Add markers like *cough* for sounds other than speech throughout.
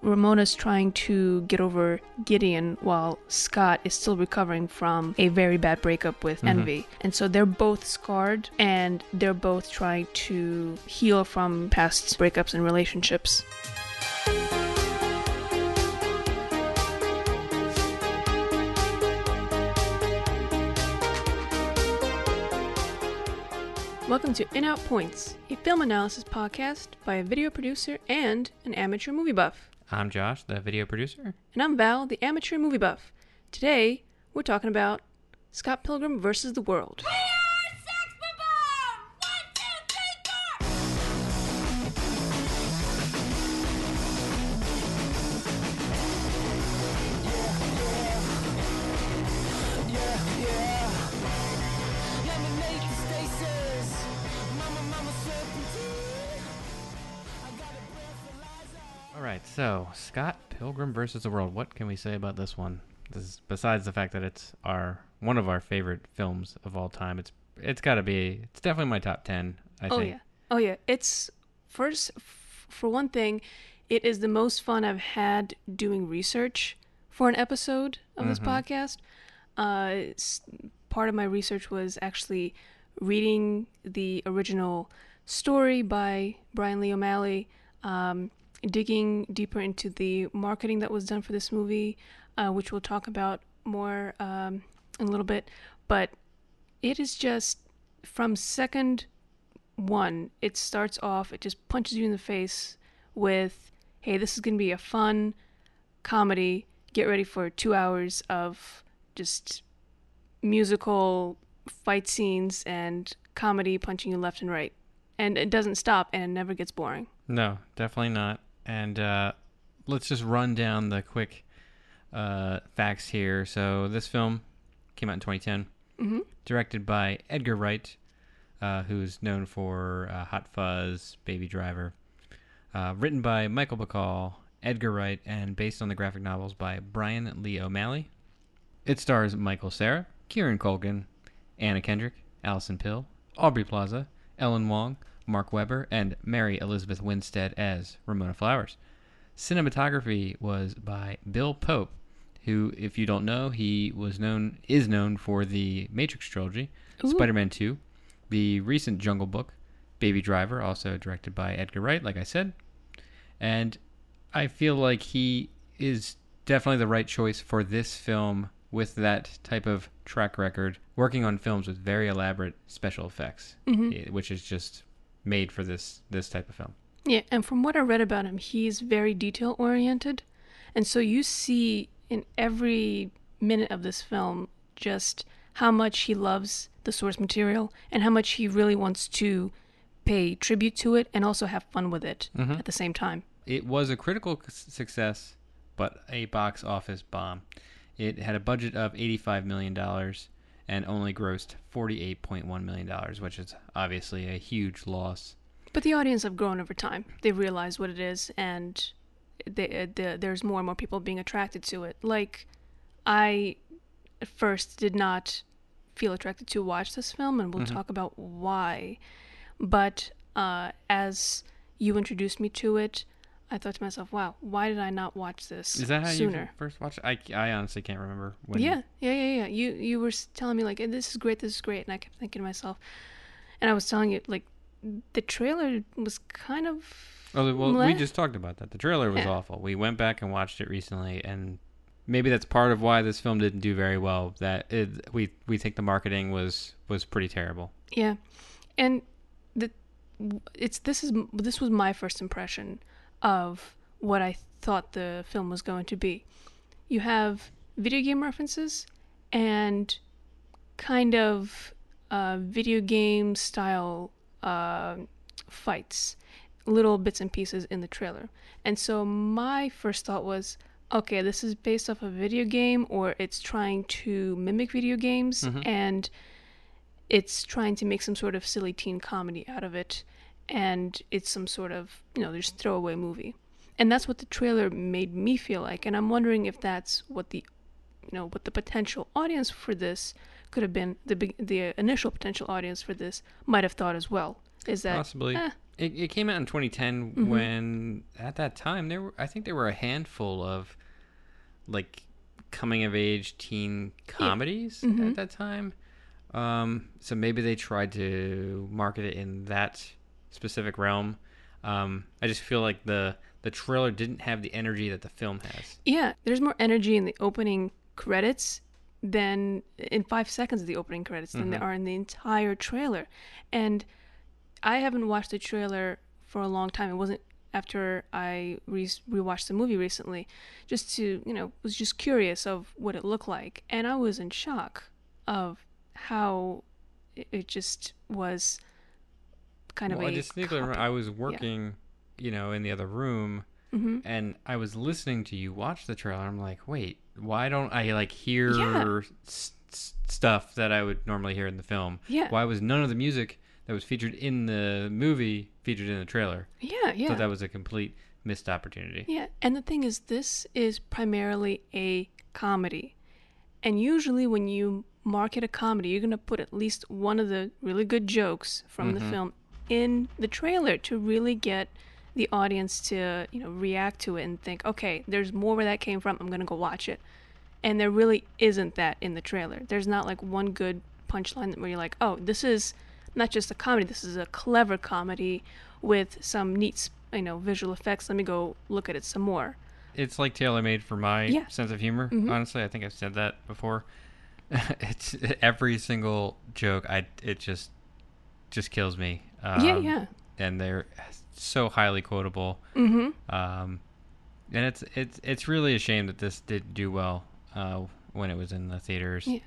Ramona's trying to get over Gideon while Scott is still recovering from a very bad breakup with mm-hmm. Envy. And so they're both scarred and they're both trying to heal from past breakups and relationships. Welcome to In Out Points, a film analysis podcast by a video producer and an amateur movie buff. I'm Josh, the video producer. And I'm Val, the amateur movie buff. Today, we're talking about Scott Pilgrim versus the World. So Scott Pilgrim versus the World. What can we say about this one? This is, besides the fact that it's our one of our favorite films of all time. It's it's got to be. It's definitely my top ten. I oh think. yeah, oh yeah. It's first f- for one thing, it is the most fun I've had doing research for an episode of this podcast. Uh, part of my research was actually reading the original story by Brian Lee O'Malley, um, digging deeper into the marketing that was done for this movie, uh, which we'll talk about more um, in a little bit. But it is just from second one, it starts off, it just punches you in the face with, hey, this is going to be a fun comedy. Get ready for two hours of just musical fight scenes and comedy punching you left and right. And it doesn't stop and it never gets boring. No, definitely not. And uh, let's just run down the quick uh, facts here. So this film came out in 2010, hmm directed by Edgar Wright, uh, who's known for uh, Hot Fuzz, Baby Driver. Uh, written by Michael Bacall, Edgar Wright, and based on the graphic novels by Brian Lee O'Malley. It stars Michael Cera, Kieran Culkin, Anna Kendrick, Allison Pill, Aubrey Plaza, Ellen Wong, Mark Webber, and Mary Elizabeth Winstead as Ramona Flowers. Cinematography was by Bill Pope, who, if you don't know, he was known is known for the Matrix trilogy, Ooh. Spider-Man 2, the recent Jungle Book, Baby Driver, also directed by Edgar Wright, like I said. And I feel like he is definitely the right choice for this film with that type of track record, working on films with very elaborate special effects, hmm eh, which is just made for this this type of film. Yeah, and from what I read about him, he's very detail oriented. And so you see in every minute of this film just how much he loves the source material and how much he really wants to pay tribute to it and also have fun with it Mhm. at the same time. It was a critical success, but a box office bomb. It had a budget of $85 million and only grossed $48.1 million, which is obviously a huge loss. But the audience have grown over time. They realize what it is, and they, uh, the, there's more and more people being attracted to it. Like, I at first did not feel attracted to watch this film, and we'll Mhm. talk about why. But uh, as you introduced me to it, I thought to myself, "Wow, why did I not watch this Is that how sooner?" you first watched it? I, I honestly can't remember. When Yeah, yeah, yeah, yeah. You you were telling me like eh, this is great, this is great, and I kept thinking to myself, and I was telling you like the trailer was kind of Oh, well, we just talked about that. The trailer was Yeah. awful. We went back and watched it recently, and maybe that's part of why this film didn't do very well. That it, we we think the marketing was was pretty terrible. Yeah, and the it's this is this was my first impression of what I thought the film was going to be. You have video game references and kind of uh, video game style uh, fights, little bits and pieces in the trailer. And so my first thought was, okay, this is based off a video game, or it's trying to mimic video games, Mhm. and it's trying to make some sort of silly teen comedy out of it, and it's some sort of you know just throwaway movie, and that's what the trailer made me feel like, and I'm wondering if that's what the you know what the potential audience for this could have been the the initial potential audience for this might have thought as well is that Possibly. eh, it, it came out in 2010 Mhm. when at that time there were I think there were a handful of like coming of age teen comedies Mhm. at that time. Um, so maybe they tried to market it in that specific realm. Um, I just feel like the the trailer didn't have the energy that the film has. Yeah, there's more energy in the opening credits than in five seconds of the opening credits than there are in the entire trailer. And I haven't watched the trailer for a long time. It wasn't after I re- rewatched the movie recently, just to you know was just curious of what it looked like, and I was in shock of how it just was kind of Well, a I distinctly remember I was working, you know, in the other room hmm and I was listening to you watch the trailer. I'm like, wait, why don't I like hear Yeah. s- s- stuff that I would normally hear in the film? Yeah. Why was none of the music that was featured in the movie featured in the trailer? Yeah, yeah. So that was a complete missed opportunity. Yeah, and the thing is, this is primarily a comedy. And usually, when you market a comedy, you're going to put at least one of the really good jokes from the film in the trailer to really get the audience to, you know, react to it and think, okay, there's more where that came from. I'm going to go watch it. And there really isn't that in the trailer. There's not like one good punchline where you're like, oh, this is not just a comedy, this is a clever comedy with some neat, you know, visual effects. Let me go look at it some more. It's like tailor made for my Yeah. sense of humor. Mhm. Honestly, I think I've said that before. *laughs* it's every single joke. I it just just kills me. Um, yeah, yeah. and they're so highly quotable. Mm-hmm. Um, and it's it's it's really a shame that this did do well uh, when it was in the theaters. Yeah.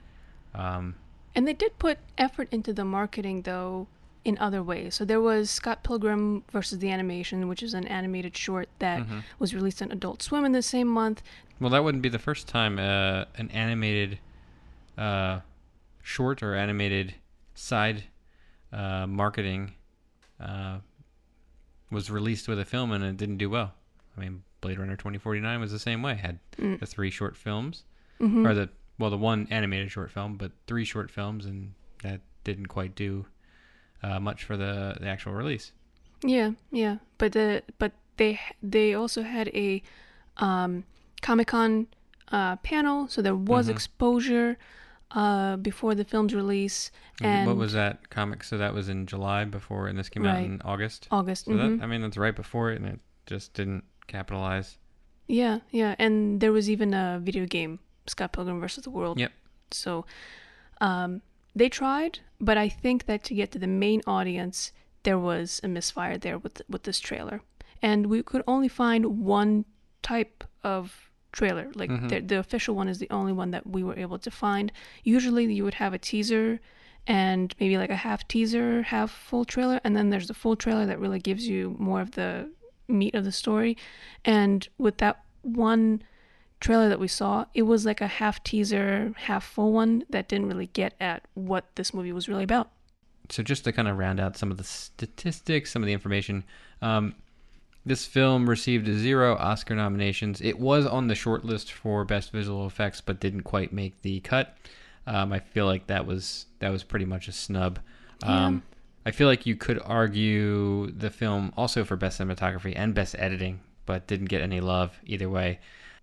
Um, And they did put effort into the marketing, though, in other ways. So there was Scott Pilgrim versus the Animation, which is an animated short that mhm. was released on Adult Swim in the same month. Well, that wouldn't be the first time uh, an animated uh, short or animated side uh, marketing uh, was released with a film and it didn't do well. I mean, Blade Runner 2049 was the same way. Had Mm. the three short films, Mhm. or the well, the one animated short film, but three short films, and that didn't quite do uh, much for the, the actual release. Yeah, yeah. But the but they they also had a um, Comic Con uh, panel, so there was Mhm. exposure uh, before the film's release. And what was that comic? So that was in July before, and this came out in August. August? So mhm. that I mean, that's right before it, and it just didn't capitalize. Yeah, yeah, and there was even a video game, Scott Pilgrim versus the World. Yep. So, um, they tried, but I think that to get to the main audience, there was a misfire there with with this trailer, and we could only find one type of trailer. Like Mhm. the the official one is the only one that we were able to find. Usually, you would have a teaser. And maybe like a half teaser, half full trailer, and then there's the full trailer that really gives you more of the meat of the story. And with that one trailer that we saw, it was like a half teaser, half full one that didn't really get at what this movie was really about. So just to kind of round out some of the statistics, some of the information, um, this film received zero Oscar nominations. It was on the short list for best visual effects, but didn't quite make the cut. Um, I feel like that was that was pretty much a snub. Um, I feel like you could argue the film also for best cinematography and best editing, but didn't get any love either way.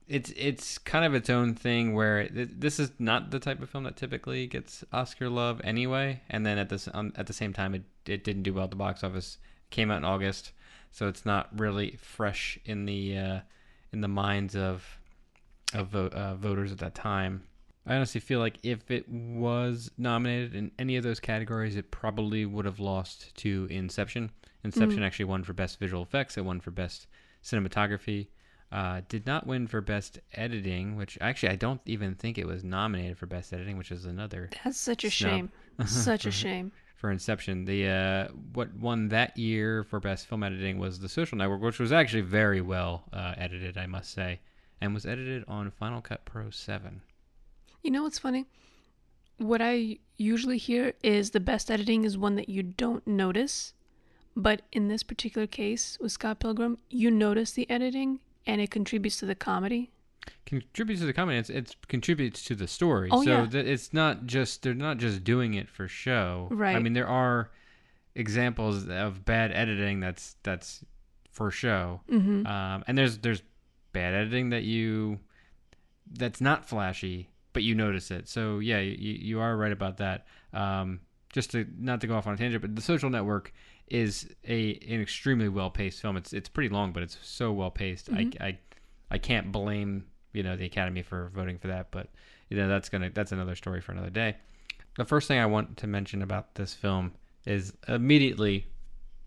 It's it's kind of its own thing where th- this is not the type of film that typically gets Oscar love anyway. And then at this um, at the same time, it it didn't do well at the box office. Came out in August, so it's not really fresh in the uh, in the minds of of uh, voters at that time. I honestly feel like if it was nominated in any of those categories, it probably would have lost to Inception. Inception Mm. actually won for best visual effects. It won for best cinematography. Uh, did not win for best editing, which actually I don't even think it was nominated for best editing, which is another That's such a Snub. shame. Such a *laughs* shame. For Inception. The uh, what won that year for best film editing was The Social Network, which was actually very well uh, edited, I must say, and was edited on Final Cut Pro Seven. You know what's funny? What I usually hear is the best editing is one that you don't notice. But in this particular case with Scott Pilgrim, you notice the editing and it contributes to the comedy. Contributes to the comedy. It's, it's contributes to the story. Oh, so yeah. that it's not just they're not just doing it for show. Right. I mean, there are examples of bad editing that's that's for show. Mm-hmm. Um, and there's there's bad editing that you that's not flashy, but you notice it. So yeah, you, you are right about that. Um, just to not to go off on a tangent, but the Social Network is a an extremely well paced film. It's it's pretty long, but it's so well paced. Mhm. I, I I can't blame you know the Academy for voting for that, but you know that's gonna that's another story for another day. The first thing I want to mention about this film is immediately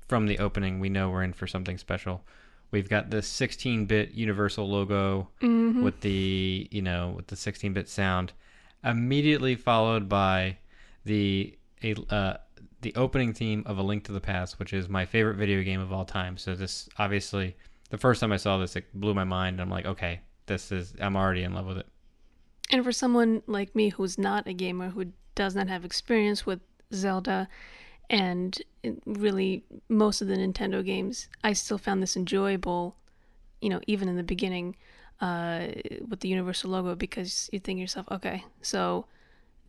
from the opening, we know we're in for something special. We've got this 16-bit Universal logo Mm-hmm. with the you know with the 16-bit sound, immediately followed by the a uh, the opening theme of A Link to the Past, which is my favorite video game of all time. So this obviously the first time I saw this, it blew my mind. I'm like, okay, this is I'm already in love with it. And for someone like me who's not a gamer, who does not have experience with Zelda and really most of the Nintendo games, I still found this enjoyable, you know, even in the beginning uh, with the Universal logo because you think to yourself, okay, so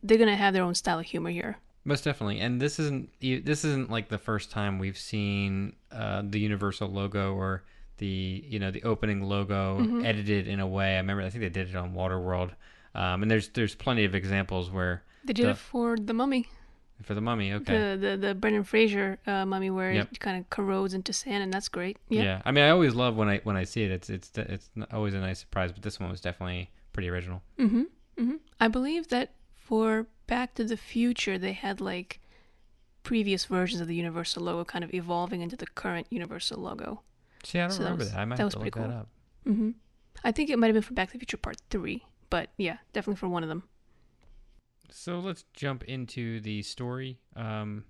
they're going to have their own style of humor here. Most definitely, and this isn't this isn't like the first time we've seen uh, the Universal logo or the you know the opening logo Mhm. edited in a way. I remember I think they did it on Waterworld, um, and there's there's plenty of examples where They did The- it for the Mummy, for the Mummy, okay, the, the the Brendan Fraser uh, Mummy, where Yep. it kind of corrodes into sand, and that's great. Yeah. yeah. I mean, I always love when I when I see it. It's it's it's always a nice surprise, but this one was definitely pretty original. Mm-hmm. Mm-hmm. I believe that for Back to the Future, they had like previous versions of the Universal logo kind of evolving into the current Universal logo. See, I don't So that remember was- that. I might that have to look that up. Mm-hmm. I think it might have been for Back to the Future Part 3, but yeah, definitely for one of them. So let's jump into the story. Um,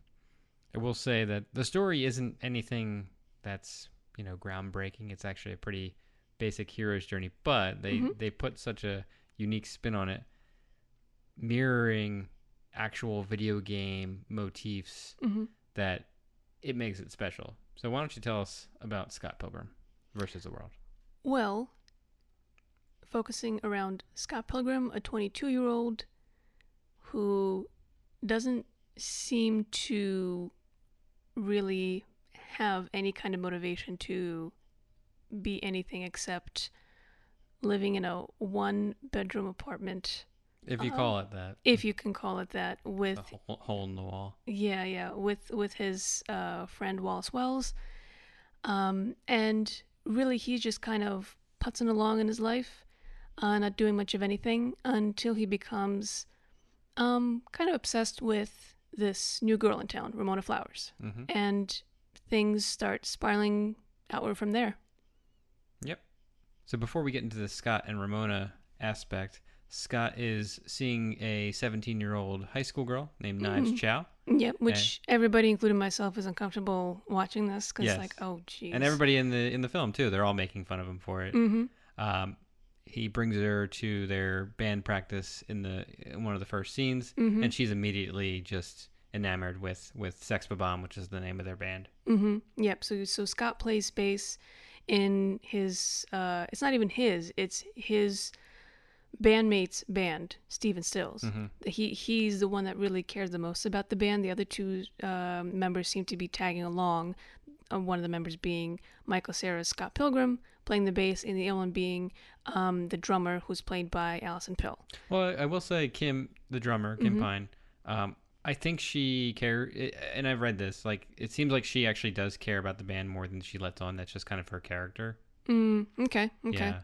I will say that the story isn't anything that's you know groundbreaking. It's actually a pretty basic hero's journey, but they Mhm. they put such a unique spin on it, mirroring actual video game motifs Mm-hmm. that it makes it special. So why don't you tell us about Scott Pilgrim versus the World? Well, focusing around Scott Pilgrim, a 22 year old who doesn't seem to really have any kind of motivation to be anything except living in a one bedroom apartment, If you call it that, if you can call it that, with a hole, hole in the wall. yeah, yeah, with with his uh, friend Wallace Wells, um, and really he's just kind of putzing along in his life, uh, not doing much of anything until he becomes um, kind of obsessed with this new girl in town, Ramona Flowers, hmm and things start spiraling outward from there. Yep. So before we get into the Scott and Ramona aspect, Scott is seeing a 17 year old high school girl named Knives Mhm. Chow. Yeah, which everybody, including myself, is uncomfortable watching this because, Yes. like, oh, geez. And everybody in the in the film too, they're all making fun of him for it. Mm-hmm. Um, he brings her to their band practice in the in one of the first scenes, Mm-hmm. and she's immediately just enamored with with Sex Bob-omb, which is the name of their band. Mm-hmm. Yep. So so Scott plays bass in his. Uh, it's not even his. It's his bandmate's band, Steven Stills. Mhm. He he's the one that really cares the most about the band. The other two um members seem to be tagging along. Uh, one of the members being Michael Cera's Scott Pilgrim playing the bass, and the other one being um, the drummer who's played by Allison Pill. Well, I I will say Kim, the drummer, Kim Mhm. Pine. Um, I think she care, and I've read this. Like, it seems like she actually does care about the band more than she lets on. That's just kind of her character. Mm, okay. Okay. Yeah.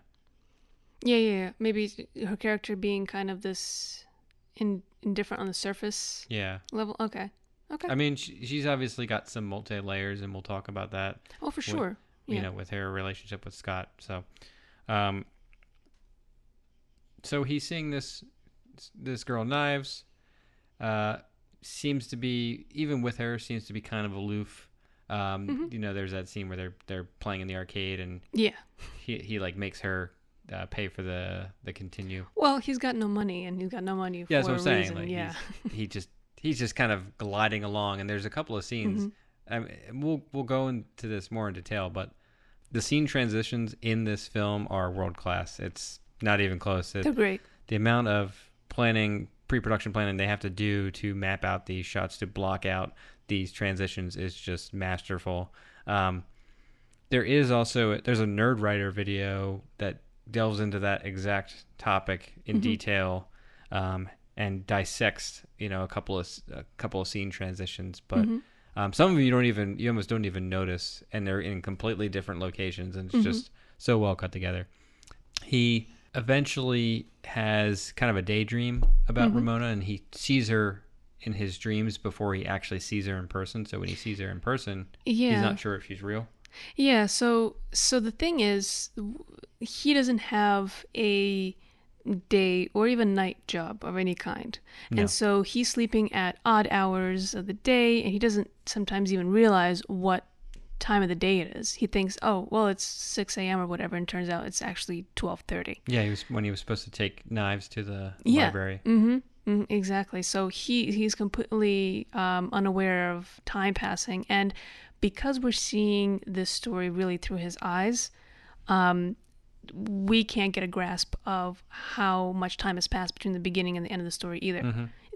Yeah, yeah, yeah. Maybe her character being kind of this in, indifferent on the surface Yeah. level. Okay. Okay. I mean, she, she's obviously got some multi layers, and we'll talk about that. oh, for with- sure. You know, with her relationship with Scott. So, um, so he's seeing this this girl knives. Uh, seems to be even with her seems to be kind of aloof. Um, Mhm. You know, there's that scene where they're they're playing in the arcade, and Yeah. he he like makes her uh, pay for the the continue. Well, he's got no money, and he's got no money Yeah, for that's what I'm saying. reason. Like yeah. he just he's just kind of gliding along, and there's a couple of scenes. Mhm. I mean, we'll we'll go into this more in detail, but the scene transitions in this film are world class. It's not even close. It, They're great. the amount of planning pre-production planning they have to do to map out these shots to block out these transitions is just masterful. Um, there is also there's a Nerdwriter video that delves into that exact topic in Mm-hmm. detail um, and dissects you know a couple of a couple of scene transitions, but. Mm-hmm. Um, some of them you don't even you almost don't even notice, and they're in completely different locations, and it's Mm-hmm. just so well cut together. He eventually has kind of a daydream about Mm-hmm. Ramona, and he sees her in his dreams before he actually sees her in person. So when he sees her in person, Yeah. he's not sure if she's real. Yeah, so so the thing is he doesn't have a day or even night job of any kind. No. And so he's sleeping at odd hours of the day and he doesn't sometimes even realize what time of the day it is. He thinks, "Oh, well, it's 6 a.m. or whatever," and turns out it's actually 12:30. Yeah, he was when he was supposed to take knives to the Yeah. library. Mm-hmm. mm exactly. So he he's completely um, unaware of time passing, and because we're seeing this story really through his eyes, um, we can't get a grasp of how much time has passed between the beginning and the end of the story either.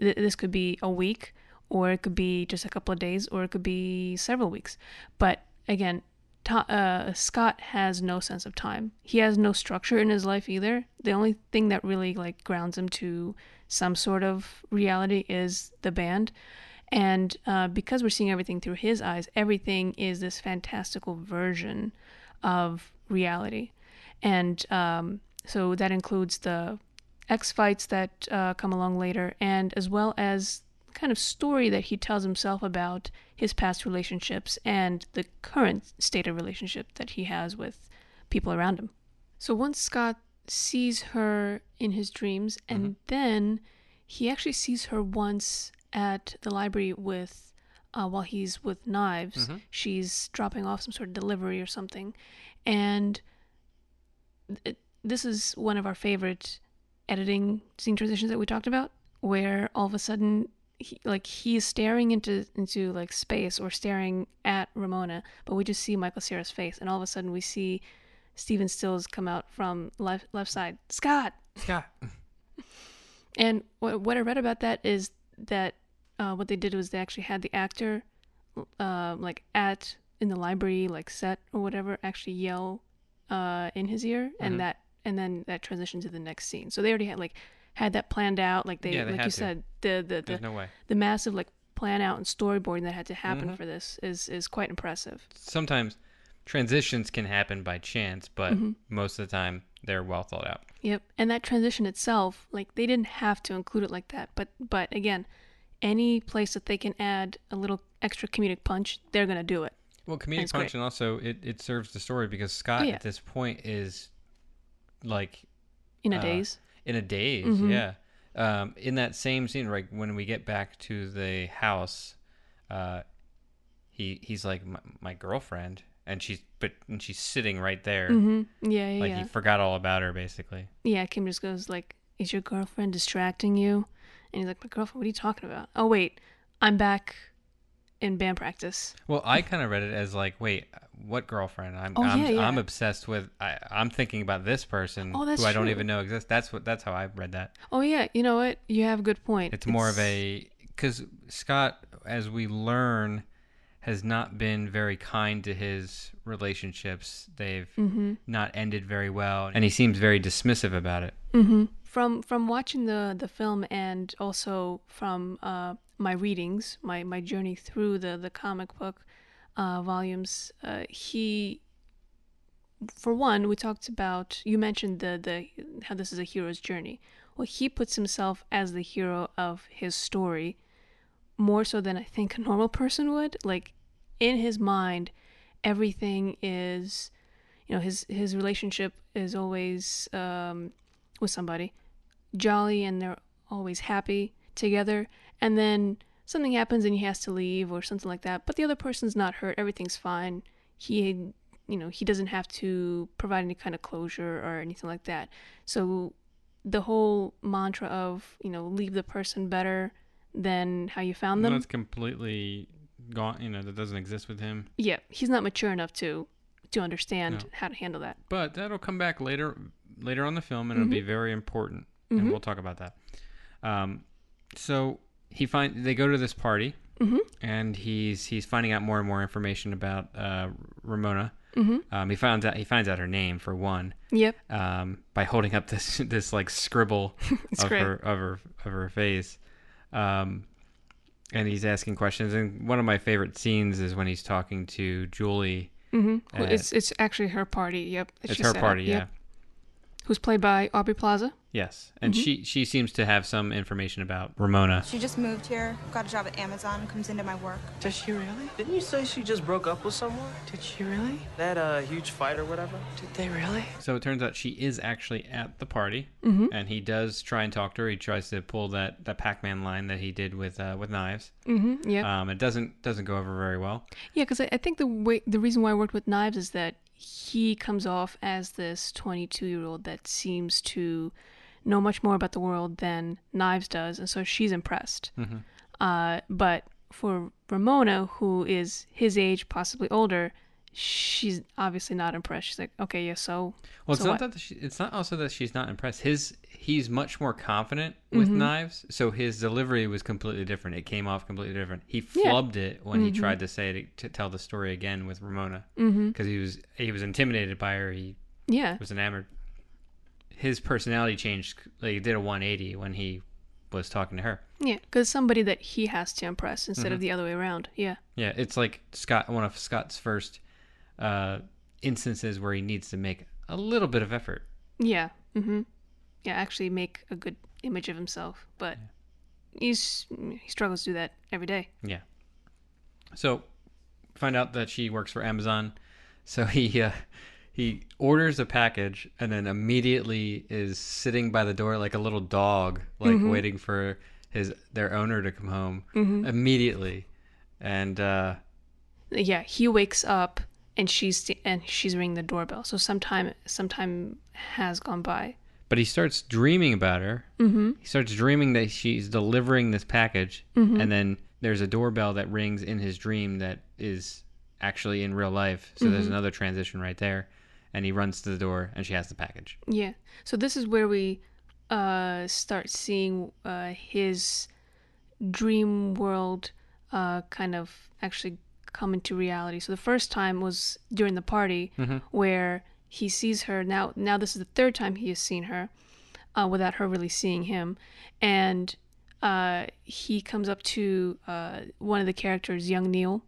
Th- This could be a week, or it could be just a couple of days, or it could be several weeks. But again, to- uh, Scott has no sense of time. He has no structure in his life either. The only thing that really like grounds him to some sort of reality is the band. And uh, because we're seeing everything through his eyes, everything is this fantastical version of reality. And um, so that includes the X fights that uh, come along later, and as well as kind of story that he tells himself about his past relationships and the current state of relationship that he has with people around him. So once Scott sees her in his dreams, and then he actually sees her once at the library with, uh, while he's with knives. She's dropping off some sort of delivery or something, and it, this is one of our favorite editing scene transitions that we talked about, where all of a sudden, he, like he is staring into into like space or staring at Ramona, but we just see Michael Cera's face, and all of a sudden we see Steven Stills come out from left left side. Scott. Scott. *laughs* And what what I read about that is that uh, what they did was they actually had the actor, uh, like at in the library like set or whatever, actually yell uh, in his ear, Mm-hmm. and that and then that transition to the next scene. So they already had like had that planned out. Like they, Yeah, they like you to. said, the the the, no the massive like plan out and storyboarding that had to happen Mhm. for this is is quite impressive. Sometimes transitions can happen by chance, but Mm-hmm. most of the time they're well thought out. Yep. And that transition itself, like they didn't have to include it like that, but but again, any place that they can add a little extra comedic punch, they're gonna do it. Well, comedic punch, great. and also it, it serves the story because Scott Oh, yeah. at this point is like In a Uh, daze. in a daze. Mhm. Yeah. Um, in that same scene, right when we get back to the house, uh, he he's like my, my girlfriend, and she's but and she's sitting right there, Mm-hmm. Yeah, yeah, like yeah. he forgot all about her basically. yeah, Kim just goes like, "Is your girlfriend distracting you?" And he's like, "My girlfriend? What are you talking about?" Oh wait, I'm back in band practice. Well, I kind of read it as like, wait, what girlfriend? I'm Oh, I'm, yeah, yeah. I'm obsessed with. I, I'm thinking about this person Oh, that's who I don't even know exists. That's what. That's how I read that. Oh yeah, you know what? You have a good point. It's more of a because Scott, as we learn, has not been very kind to his relationships. They've Mm-hmm. not ended very well, and he seems very dismissive about it. Mm-hmm. From from watching the the film and also from uh, my readings, my my journey through the the comic book uh, volumes, uh, he. For one, we talked about you mentioned the the how this is a hero's journey. Well, he puts himself as the hero of his story more so than I think a normal person would. Like in his mind, everything is, you know, his his relationship is always um, with somebody jolly and they're always happy together. And then something happens and he has to leave or something like that but the other person's not hurt. Everything's fine. He you know he doesn't have to provide any kind of closure or anything like that. So the whole mantra of you know leave the person better than how you found them. That's completely gone. You know, that doesn't exist with him. yeah he's not mature enough to to understand No. how to handle that. But that'll come back later, later on the film, and it'll be mm-hmm. very important, Mhm. and we'll talk about that. Um, So he find they go to this party, Mhm. and he's he's finding out more and more information about uh, Ramona. Mhm. Um, he finds out he finds out her name for one Yep. um, by holding up this *laughs* this like scribble *laughs* of great. her of her of her face, um, and he's asking questions. And one of my favorite scenes is when he's talking to Julie. hmm Uh, it's it's actually her party. Yep. It's her party, yeah. yep. Who's played by Aubrey Plaza? Yes, and Mm-hmm. she she seems to have some information about Ramona. She just moved here, got a job at Amazon, comes into my work. Does she really? Didn't you say she just broke up with someone? Did she really? That uh huge fight or whatever? Did they really? So it turns out she is actually at the party, Mm-hmm. and he does try and talk to her. He tries to pull that, that Pac-Man line that he did with uh, with knives. Mm-hmm. Yep. Um, it doesn't doesn't go over very well. Yeah, because I, I think the way the reason why I worked with knives is that he comes off as this 22 year old that seems to know much more about the world than Knives does, and so she's impressed. Mm-hmm. Uh, but for Ramona, who is his age, possibly older, she's obviously not impressed. She's like, okay, yeah, so Well, it's So not what? that she, it's not also that she's not impressed. His he's much more confident with Mm-hmm. knives, so his delivery was completely different. It came off completely different. He Yeah. Mm-hmm. flubbed it when he tried to say it, to tell the story again with Ramona because he was he was intimidated by her. He yeah, was enamored. His personality changed. Like he did a 180 when he was talking to her. yeah, because somebody that he has to impress instead Mm-hmm. of the other way around. Yeah, Yeah, it's like Scott, one of Scott's first uh, instances where he needs to make a little bit of effort. yeah, mm-hmm. Yeah. Actually, make a good image of himself, but he's he struggles to do that every day. Yeah. So, find out that she works for Amazon. So he uh, he orders a package and then immediately is sitting by the door like a little dog, like waiting for his their owner to come home immediately. And uh, yeah he wakes up and she's and she's ringing the doorbell so sometime sometime has gone by but he starts dreaming about her. Mm-hmm. He starts dreaming that she's delivering this package, and then there's a doorbell that rings in his dream that is actually in real life. So there's another transition right there, and he runs to the door, and she has the package. yeah so this is where we uh start seeing uh his dream world uh kind of actually come into reality so the first time was during the party where he sees her now now this is the third time he has seen her uh, without her really seeing him. And uh, he comes up to uh, one of the characters young neil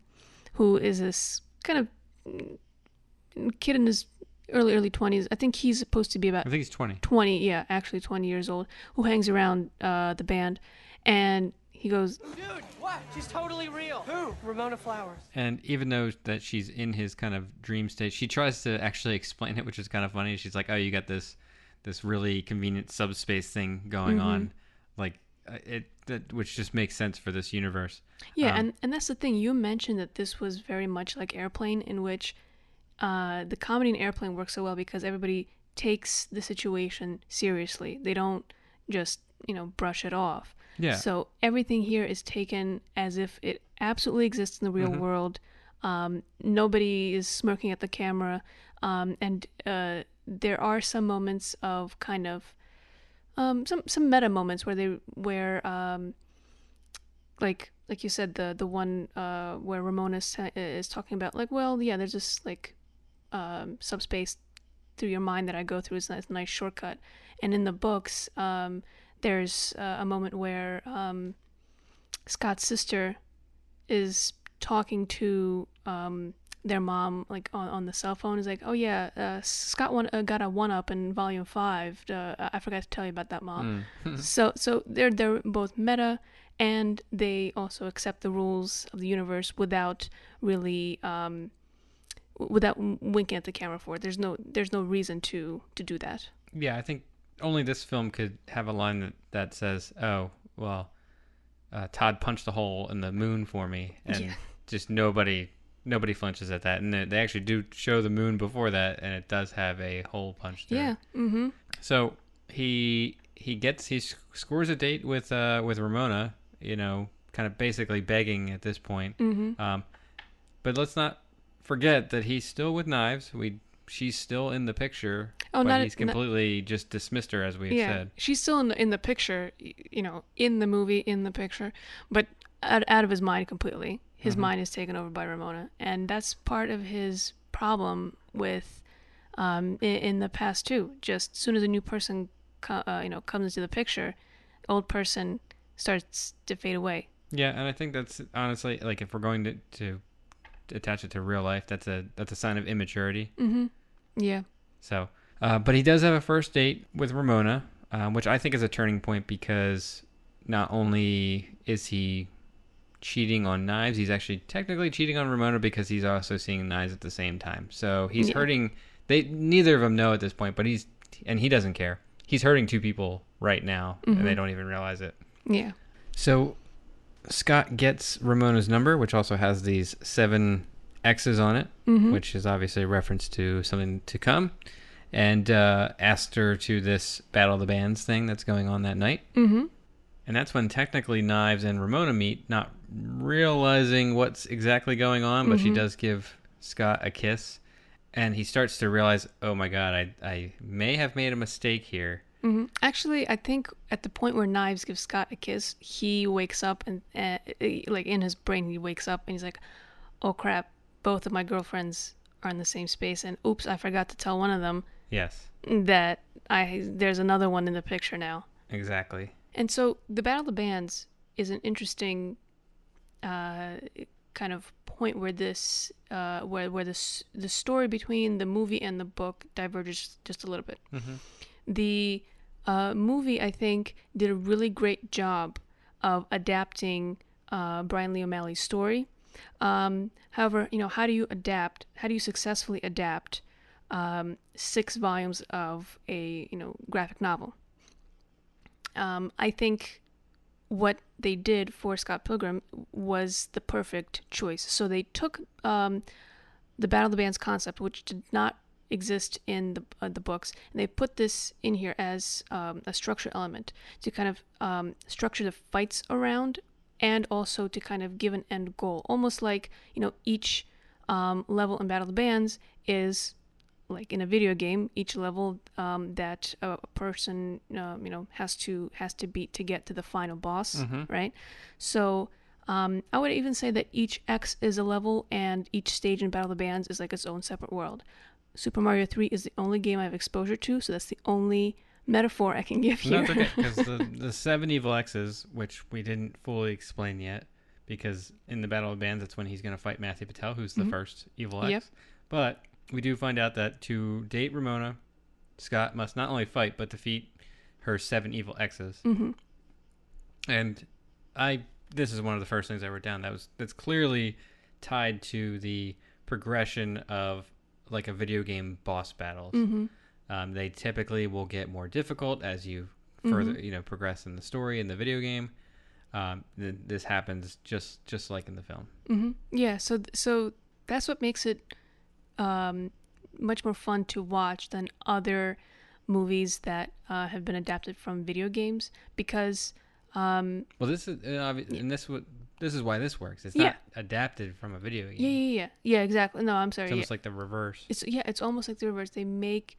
who is this kind of kid in his early early 20s i think he's supposed to be about I think he's 20. 20 yeah actually 20 years old who hangs around uh, the band. And he goes Dude, what? She's totally real. Who? Ramona Flowers. And even though that she's in his kind of dream state, she tries to actually explain it, which is kind of funny. She's like, "Oh, you got this, this really convenient subspace thing going on, like uh, it, that, which just makes sense for this universe." yeah Um, and, and that's the thing you mentioned that this was very much like airplane in which uh, the comedy in airplane works so well because everybody takes the situation seriously they don't just you know brush it off. Yeah. so everything here is taken as if it absolutely exists in the real world. Um, nobody is smirking at the camera. Um, and uh, there are some moments of kind of um, some some meta moments where they where um, like like you said the the one uh, where Ramona is, is talking about like well yeah there's this like um, subspace through your mind that I go through is a nice, shortcut. And in the books um, there's uh, a moment where um, Scott's sister is talking to um, their mom like on, on the cell phone is like oh yeah uh, Scott one, uh, got a one up in volume five uh, I forgot to tell you about that mom. *laughs* So so they're they're both meta and they also accept the rules of the universe without really um, without winking at the camera for it there's no there's no reason to to do that Yeah, I think only this film could have a line that, that says, "Oh, well, uh, Todd punched a hole in the moon for me," *laughs* and Yeah. just nobody nobody flinches at that. And they, they actually do show the moon before that, and it does have a hole punched. through. yeah mm-hmm So he he gets he scores a date with uh with Ramona. You know, kind of basically begging at this point. mm-hmm Um, but let's not forget that he's still with knives. We she's still in the picture. Oh, but not- he's not- completely just dismissed her, as we yeah, said. she's still in the in the picture, you know, in the movie, in the picture, but out, out of his mind completely. His Mm-hmm. mind is taken over by Ramona, and that's part of his problem with um in, in the past too. Just as soon as a new person, co- uh, you know, comes into the picture, old person starts to fade away. Yeah, and I think that's honestly like if we're going to, to attach it to real life, that's a that's a sign of immaturity. Mm-hmm. Yeah. So, uh, but he does have a first date with Ramona, um, which I think is a turning point because not only is he cheating on knives, he's actually technically cheating on Ramona because he's also seeing knives at the same time. So he's Yeah. hurting. They neither of them know at this point, but he's and he doesn't care. He's hurting two people right now, and they don't even realize it. Yeah. So Scott gets Ramona's number, which also has these seven X's on it, Mm-hmm. which is obviously a reference to something to come, and uh, asked her to this Battle of the Bands thing that's going on that night. Mm-hmm. And that's when technically Knives and Ramona meet, not realizing what's exactly going on, but she does give Scott a kiss. And he starts to realize, oh my god, I, I may have made a mistake here. Hmm Actually, I think at the point where Knives gives Scott a kiss, he wakes up and, uh, like, in his brain, he wakes up and he's like, "Oh crap! Both of my girlfriends are in the same space, and oops, I forgot to tell one of them Yes, that I there's another one in the picture now." exactly. And so, the Battle of the Bands is an interesting uh, kind of point where this, uh, where where this the story between the movie and the book diverges just a little bit the uh, movie, I think, did a really great job of adapting uh, Brian Lee O'Malley's story. Um, however, you know, how do you adapt? How do you successfully adapt um, six volumes of a you know graphic novel? Um, I think what they did for Scott Pilgrim was the perfect choice. So they took um, the Battle of the Bands concept, which did not exist in the uh, the books, and they put this in here as um, a structure element to kind of um, structure the fights around, and also to kind of give an end goal, almost like you know each um, level in Battle of the Bands is like in a video game, each level um, that a, person um, you know has to has to beat to get to the final boss, right? So um, I would even say that each X is a level, and each stage in Battle of the Bands is like its own separate world. Super Mario 3 is the only game I have exposure to, so that's the only metaphor I can give here. it's okay *laughs* because the, the seven evil X's, which we didn't fully explain yet, because in the Battle of Bands, that's when he's going to fight Matthew Patel, who's the first evil X. Mm-hmm. Yep. But we do find out that to date Ramona, Scott must not only fight but defeat her seven evil X's. hmm And I, this is one of the first things I wrote down. That was that's clearly tied to the progression of like a video game boss battles. hmm Um, they typically will get more difficult as you further, you know, progress in the story in the video game. Um, th- this happens just just like in the film. hmm Yeah, so so that's what makes it um, much more fun to watch than other movies that uh, have been adapted from video games because um, Well, this is uh, obvi- and this what this is why this works. It's Yeah. not adapted from a video game. yeah, yeah, yeah, yeah, exactly. No, I'm sorry. It's yeah. almost like the reverse. It's yeah, it's almost like the reverse. They make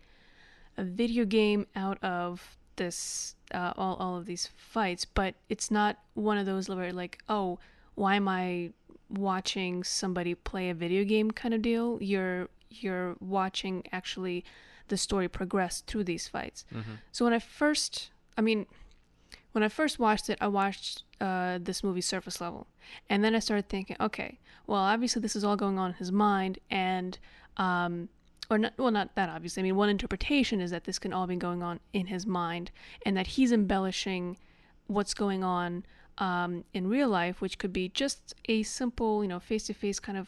a video game out of this uh, all all of these fights, but it's not one of those where like, oh, why am I watching somebody play a video game kind of deal? You're you're watching actually the story progress through these fights. So when I first, I mean, when I first watched it, I watched uh, this movie surface level, and then I started thinking, okay, well, obviously this is all going on in his mind, and um, or not, well, not that obviously. I mean, one interpretation is that this can all be going on in his mind, and that he's embellishing what's going on um, in real life, which could be just a simple, you know, face-to-face kind of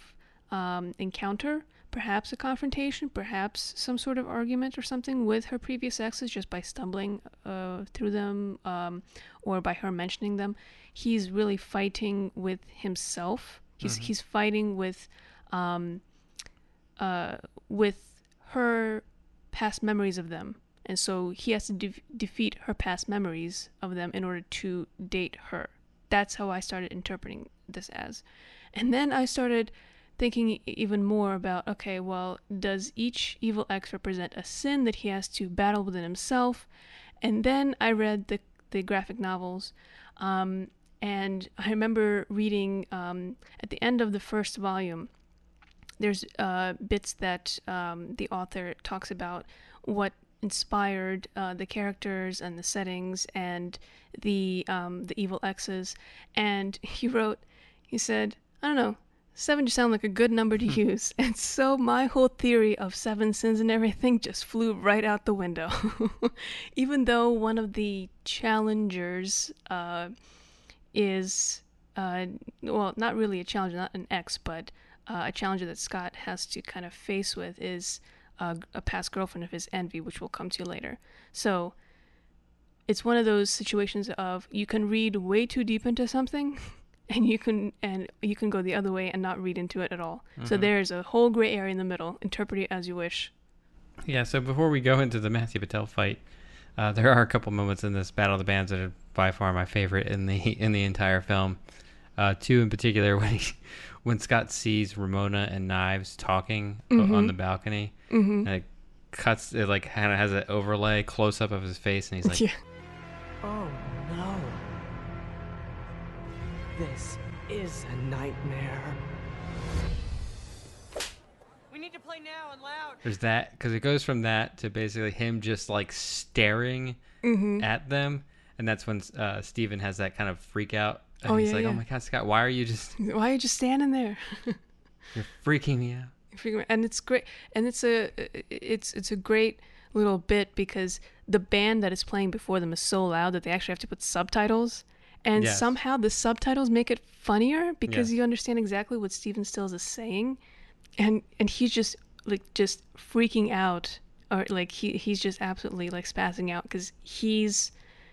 um, encounter, perhaps a confrontation, perhaps some sort of argument or something with her previous exes just by stumbling uh, through them um, or by her mentioning them. He's really fighting with himself. He's he's fighting with um, uh, with her past memories of them. And so he has to de- defeat her past memories of them in order to date her. That's how I started interpreting this as. And then I started thinking even more about okay, well, does each evil X represent a sin that he has to battle within himself? And then I read the the graphic novels, um, and I remember reading um, at the end of the first volume. There's uh, bits that um, the author talks about what inspired uh, the characters and the settings and the um, the evil X's, and *laughs* he wrote, he said, I don't know, seven just sounded like a good number to use, *laughs* and so my whole theory of seven sins and everything *laughs* just flew right out the window. *laughs* Even though one of the challengers uh, is, uh, well, not really a challenger, not an X, but uh, a challenger that Scott has to kind of face with is a, a past girlfriend of his, Envy, which we'll come to later. So it's one of those situations of you can read way too deep into something and you can and you can go the other way and not read into it at all. So there's a whole gray area in the middle. Interpret it as you wish. Yeah, so before we go into the Matthew Patel fight, uh, there are a couple moments in this Battle of the Bands that are by far my favorite in the *laughs* in the entire film. Uh, two in particular *laughs* when he, when Scott sees Ramona and Knives talking o- on the balcony, and it cuts it like kind of has an overlay close up of his face, and he's like, *laughs* yeah. This is a nightmare. We need to play now and loud. There's that because it goes from that to basically him just like staring Mm-hmm. at them, and that's when uh, Stephen has that kind of freak out. And Oh, he's yeah, like, yeah. "Oh my God, Scott, why are you just *laughs* Why are you just standing there? *laughs* you're freaking me out?" Figure- and it's great and it's a it's it's a great little bit because the band that is playing before them is so loud that they actually have to put subtitles and Yes. somehow the subtitles make it funnier because Yeah. you understand exactly what Stephen Stills is saying and and he's just like just freaking out or like he he's just absolutely like spazzing out because he's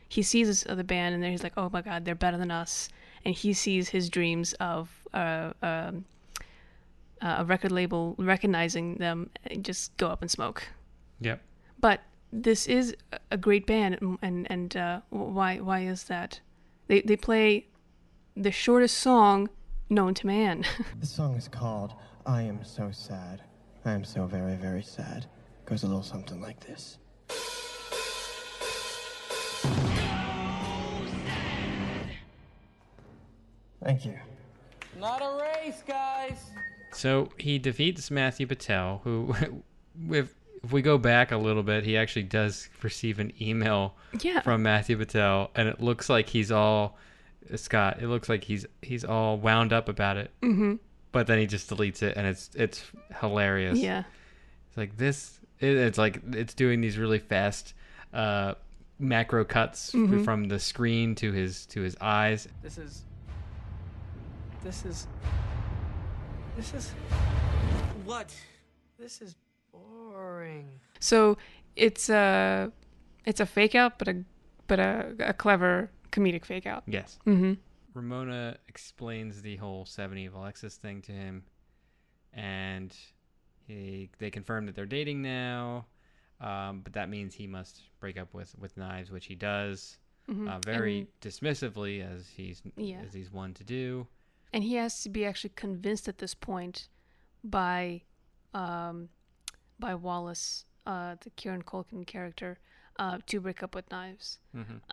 he sees this other band and then he's like oh my god they're better than us and he sees his dreams of uh, um, uh, a record label recognizing them and just go up and smoke. Yep. But this is a- great band, and and, and uh, why why is that? They they play the shortest song known to man. *laughs* The song is called I Am So Sad. I am so very, very sad. Goes a little something like this. Thank you. Not a race, guys. So he defeats Matthew Patel, who, *laughs* if if we go back a little bit, he actually does receive an email Yeah. from Matthew Patel, and it looks like he's all Scott. It looks like he's he's all wound up about it. Mm-hmm. But then he just deletes it, and it's it's hilarious. yeah, It's like this. It, it's like it's doing these really fast uh, macro cuts f- from the screen to his to his eyes. This is. This is. This is. What? This is boring. so it's a it's a fake out, but a but a, a clever comedic fake out. Yes. Mm-hmm. Ramona explains the whole seven evil Alexis thing to him, and he they confirm that they're dating now. Um, but that means he must break up with with Knives, which he does, uh, very dismissively, as he's Yeah. as he's one to do. and he has to be actually convinced at this point by um, by Wallace, uh, the Kieran Culkin character, uh, to break up with Knives.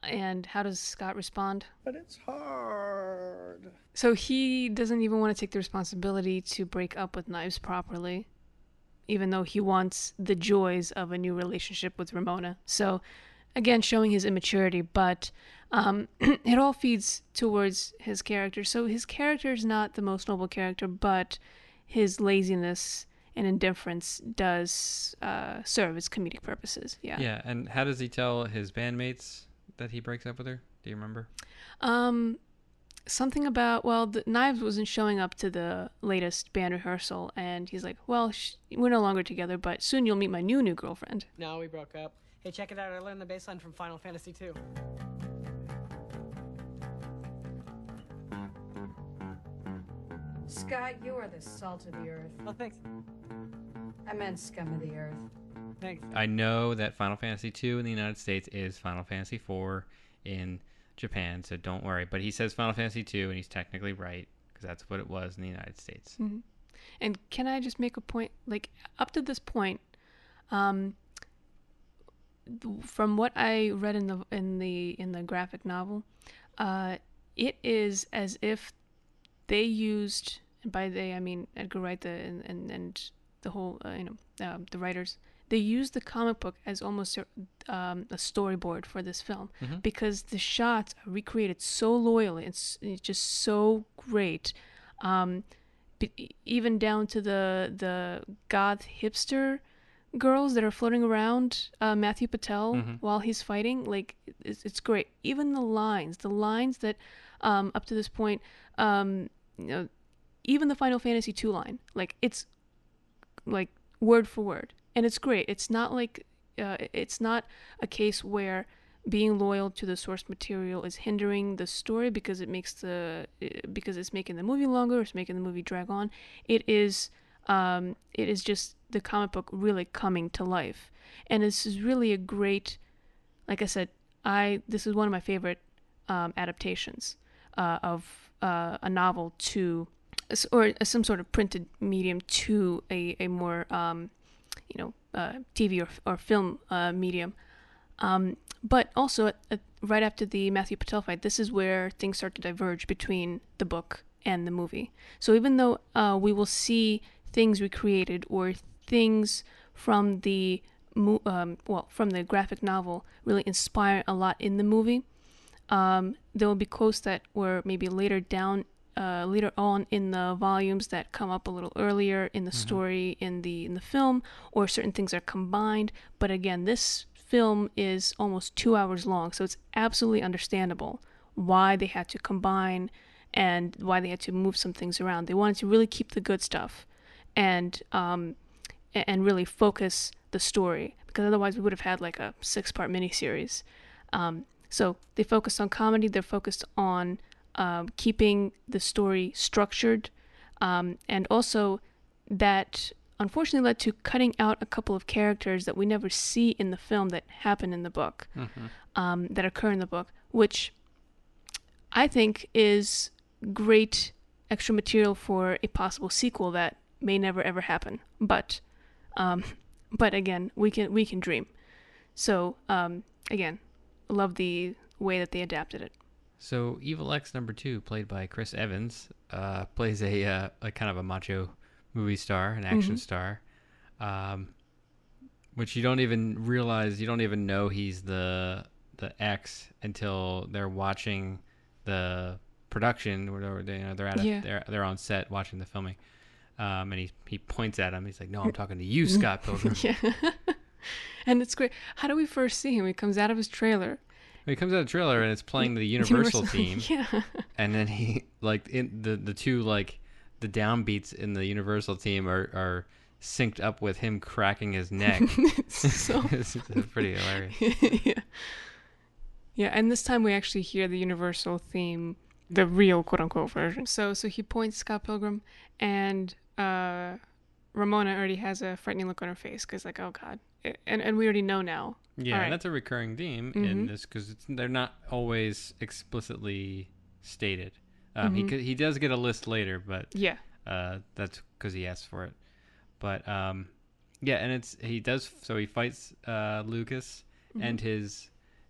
And how does Scott respond? But it's hard. So he doesn't even want to take the responsibility to break up with Knives properly, even though he wants the joys of a new relationship with Ramona. So, again, showing his immaturity, but um, *clears throat* it all feeds towards his character. So his character is not the most noble character, but his laziness and indifference does uh, serve its comedic purposes. Yeah. Yeah, and how does he tell his bandmates that he breaks up with her? Do you remember? Um, something about well, the Knives wasn't showing up to the latest band rehearsal, and he's like, "Well, sh- we're no longer together, but soon you'll meet my new new girlfriend." No, we broke up. Hey, check it out. I learned the bass line from Final Fantasy II. Scott, you are the salt of the earth. Oh, thanks. I meant scum of the earth. Thanks. I know that Final Fantasy II in the United States is Final Fantasy IV in Japan, so don't worry. But he says Final Fantasy II, and he's technically right because that's what it was in the United States. And can I just make a point? Like up to this point, um, from what I read in the in the in the graphic novel, uh, it is as if they used, and by they I mean Edgar Wright the, and, and and the whole uh, you know um, the writers. They used the comic book as almost a, um, a storyboard for this film because the shots are recreated so loyally. It's, it's just so great. Um, be- even down to the the goth hipster girls that are floating around uh, Matthew Patel while he's fighting. Like it's, it's great. Even the lines, the lines that um, up to this point, um, you know, even the Final Fantasy two line, like it's like word for word, and it's great. It's not like uh, it's not a case where being loyal to the source material is hindering the story because it makes the because it's making the movie longer, it's making the movie drag on. It is um, it is just the comic book really coming to life, and this is really a great. Like I said, I this is one of my favorite um, adaptations uh, of uh, a novel to or some sort of printed medium to a, a more um, you know uh, TV or, or film uh, medium. Um, but also, at, at, right after the Matthew Patel fight, this is where things start to diverge between the book and the movie. So even though uh, we will see things recreated or things from the um, well from the graphic novel really inspire a lot in the movie, um, there will be quotes that were maybe later down uh, later on in the volumes that come up a little earlier in the story in the in the film, or certain things are combined. But again, this film is almost two hours long, so it's absolutely understandable why they had to combine and why they had to move some things around. They wanted to really keep the good stuff and um, and really focus the story because otherwise we would have had like a six part miniseries. Um, so they focused on comedy. They're focused on um, keeping the story structured, um, and also that unfortunately led to cutting out a couple of characters that we never see in the film that happen in the book, um, that occur in the book, which I think is great extra material for a possible sequel that may never ever happen. But, um, *laughs* but again, we can we can dream. So um, again, love the way that they adapted it. So Evil X number two, played by Chris Evans, uh, plays a, uh, a kind of a macho movie star, an action star, um, which you don't even realize. You don't even know he's the the X until they're watching the production, or they, you know, they're at a, Yeah. they're they're on set watching the filming, um, and he he points at him. He's like, "No, I'm talking to you, Scott *laughs* Pilgrim." Yeah. *laughs* and it's great. How do we first see him? He comes out of his trailer. He comes out of the trailer and it's playing the *laughs* Universal theme. *laughs* yeah. and then he like in the the two like the downbeats in the universal team are are synced up with him cracking his neck *laughs* so it's, it's pretty hilarious yeah. Yeah, and this time we actually hear the Universal theme, the real quote unquote version. So so he points Scott Pilgrim and uh Ramona already has a frightening look on her face because like oh god, and and we already know now. Yeah right. that's a recurring theme Mhm. in this because they're not always explicitly stated um, he Mhm. could, he does get a list later but Yeah. uh, that's because he asked for it but um, yeah and it's he does so he fights uh, lucas Mm-hmm. and his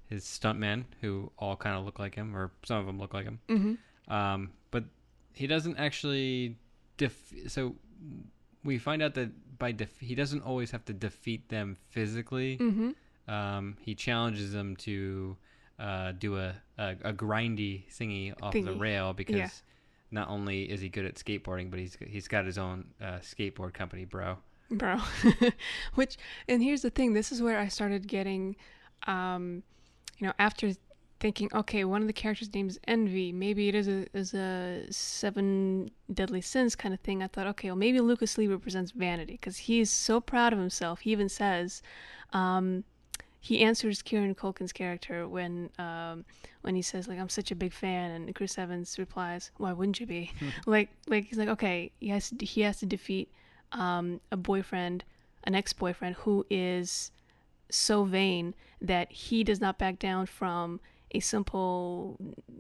his stuntmen who all kind of look like him or some of them look like him Mm-hmm. um, but he doesn't actually def- so we find out that by def- he doesn't always have to defeat them physically Mm-hmm. Um, he challenges them to uh, do a, a, a grindy thingy off the rail because Yeah. not only is he good at skateboarding but he's he's got his own uh, skateboard company bro. Bro. *laughs* Which and here's the thing this is where i started getting um you know after thinking okay one of the characters name is envy. Maybe it is a is a seven deadly sins kind of thing. I thought okay well maybe lucas lee represents vanity because he's so proud of himself. He even says um he answers Kieran Culkin's character when um, when he says like I'm such a big fan, and Chris Evans replies, "Why wouldn't you be?" *laughs* like like he's like okay, he has to, he has to defeat um, a boyfriend, an ex-boyfriend who is so vain that he does not back down from a simple,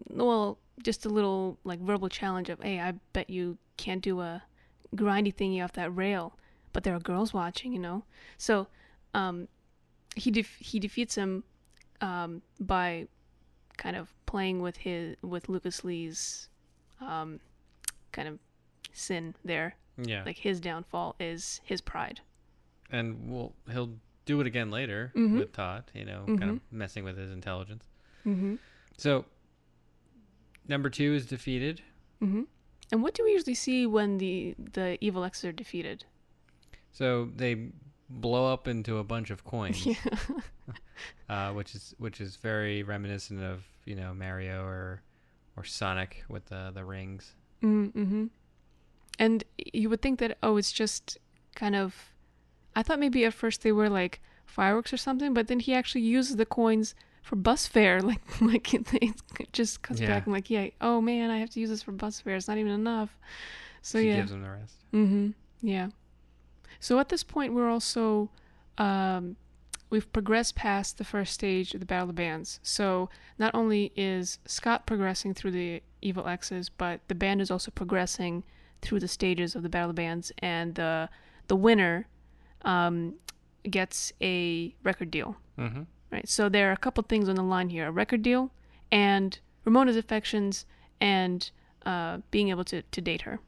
well, just a little like verbal challenge of, hey, I bet you can't do a grindy thingy off that rail, but there are girls watching, you know. So, um, he def- he defeats him um, by kind of playing with his with Lucas Lee's um, kind of sin there. Yeah. Like his downfall is his pride. and well, he'll do it again later Mhm. with Todd. You know, kind of messing with his intelligence. Mm-hmm. So number two is defeated. Mm-hmm. And what do we usually see when the the evil X are defeated? So they blow up into a bunch of coins, *laughs* Yeah. *laughs* uh, which is which is very reminiscent of you know Mario or or Sonic with the the rings. Mm-hmm. And you would think that oh, it's just kind of. I thought maybe at first they were like fireworks or something, but then he actually uses the coins for bus fare. *laughs* Like like it, it just cuts Yeah. back and like yeah, oh man, I have to use this for bus fare. It's not even enough. So she yeah. gives him the rest. Mm-hmm. Yeah. So at this point, we're also um, we've progressed past the first stage of the Battle of Bands. So not only is Scott progressing through the evil X's, but the band is also progressing through the stages of the Battle of Bands, and the the winner um, gets a record deal. Mm-hmm. Right. So there are a couple things on the line here: a record deal, and Ramona's affections, and uh, being able to to date her.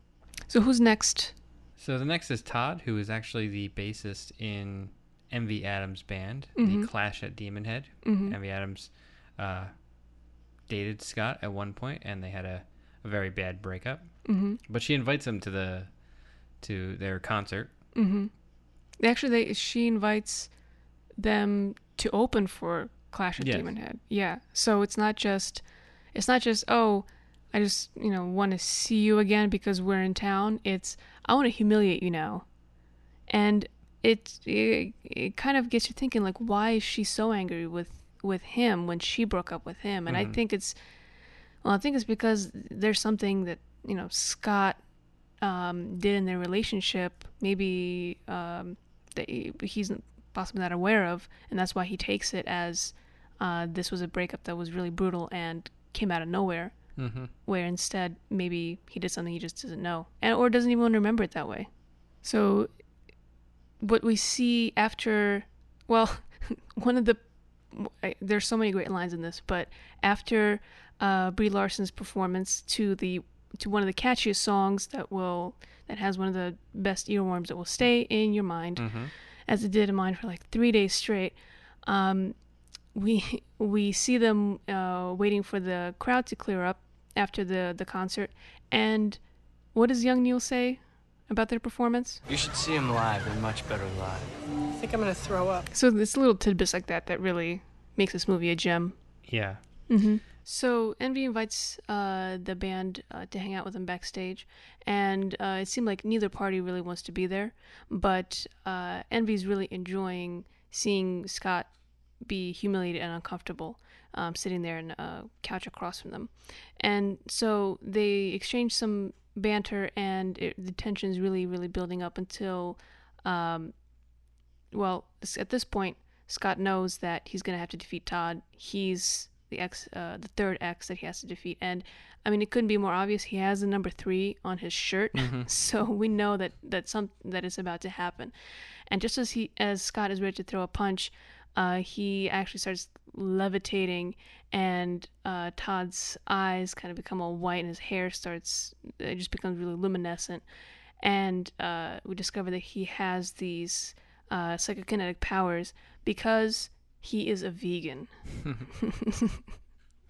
So who's next? So the next is Todd, who is actually the bassist in Envy Adams' band, Mhm. the Clash at Demonhead. Mhm. Envy Adams uh, dated Scott at one point, and they had a, a very bad breakup. Mm-hmm. But she invites him to the to their concert. Mm-hmm. Actually, they, she invites them to open for Clash at Yes. Demon Head. Yeah. So it's not just, it's not just oh, I just you know want to see you again because we're in town. It's I want to humiliate you now, and it, it it kind of gets you thinking like why is she so angry with with him when she broke up with him? And I Mhm. think it's well, I think it's because there's something that you know Scott um, did in their relationship, maybe um, that he's possibly not aware of, and that's why he takes it as uh, this was a breakup that was really brutal and came out of nowhere. Mm-hmm. Where instead maybe he did something he just doesn't know, and or doesn't even remember it that way. So, what we see after, well, *laughs* one of the I- there's so many great lines in this, but after uh, Brie Larson's performance to the to one of the catchiest songs that will that has one of the best earworms that will stay in your mind, Mm-hmm. as it did in mine for like three days straight. Um, we *laughs* we see them uh, waiting for the crowd to clear up after the the concert, and what does young Neil say about their performance? You should see him live. They're much better live. I think I'm gonna throw up. So there's little tidbits like that that really makes this movie a gem. Yeah. Mm-hmm. So Envy invites uh, the band uh, to hang out with him backstage, and uh, it seemed like neither party really wants to be there. But uh, Envy's really enjoying seeing Scott be humiliated and uncomfortable, um, sitting there in a couch across from them. And so they exchange some banter, and it, the tension's really, really building up until, um, well, at this point, Scott knows that he's going to have to defeat Todd. He's the X, uh, the third X that he has to defeat, and I mean, it couldn't be more obvious. He has the number three on his shirt, *laughs* so we know that that some that is about to happen. And just as he as Scott is ready to throw a punch, uh, he actually starts levitating, and uh, Todd's eyes kind of become all white, and his hair starts it just becomes really luminescent. And uh, we discover that he has these uh, psychokinetic powers because he is a vegan. *laughs*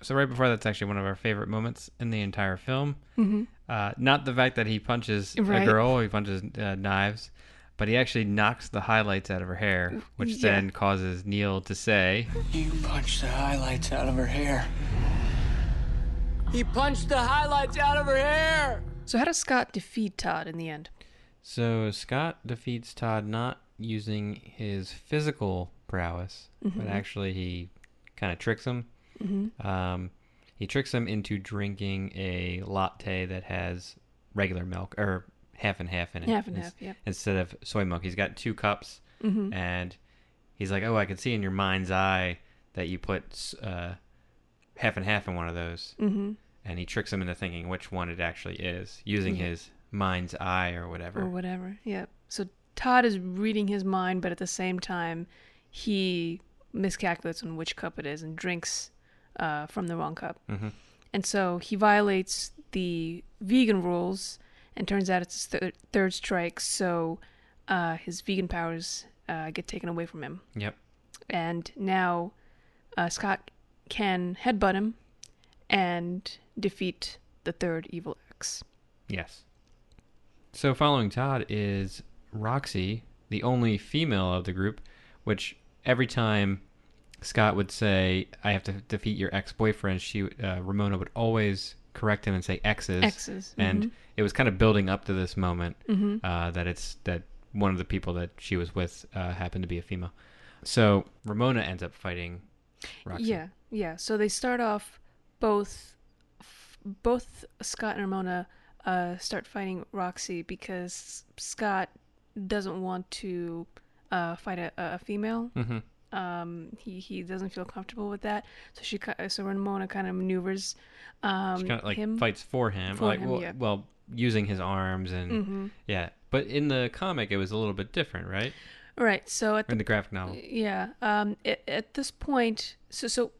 So right before that's actually one of our favorite moments in the entire film. Uh, not the fact that he punches Right. a girl, he punches uh, knives, but he actually knocks the highlights out of her hair, which Yeah. then causes Neil to say, You punched the highlights out of her hair. He punched the highlights out of her hair! So how does Scott defeat Todd in the end? So Scott defeats Todd not using his physical prowess, but actually he kind of tricks him. Um, he tricks him into drinking a latte that has regular milk or half and half in it. Half and half, yep. Instead of soy milk, he's got two cups, and he's like, "Oh, I can see in your mind's eye that you put uh, half and half in one of those." Mm-hmm. And he tricks him into thinking which one it actually is, using Yeah. his mind's eye or whatever. or whatever. Yeah. So Todd is reading his mind, but at the same time, he miscalculates on which cup it is and drinks uh, from the wrong cup. Mhm. And so he violates the vegan rules, and turns out it's his thir- third strike. So uh, his vegan powers uh, get taken away from him, Yep. and now uh, Scott can headbutt him and defeat the third evil X. Yes. So following Todd is Roxy, the only female of the group, which every time Scott would say, "I have to defeat your ex-boyfriend," she uh, Ramona would always correct him and say X's. X's, And mhm. it was kind of building up to this moment Mhm. uh, that it's that one of the people that she was with uh, happened to be a female. So Ramona ends up fighting Roxy. Yeah, yeah. So they start off both, both Scott and Ramona uh, start fighting Roxy because Scott doesn't want to uh, fight a, a female. Mhm. Um, he he doesn't feel comfortable with that. So she so Ramona kind of maneuvers um, She kind of like him. fights for him, For like him, well, yeah. well, using his arms and Mhm. yeah. But in the comic, it was a little bit different, right? Right. So at In the graphic novel. Yeah. Um. At, at this point, so so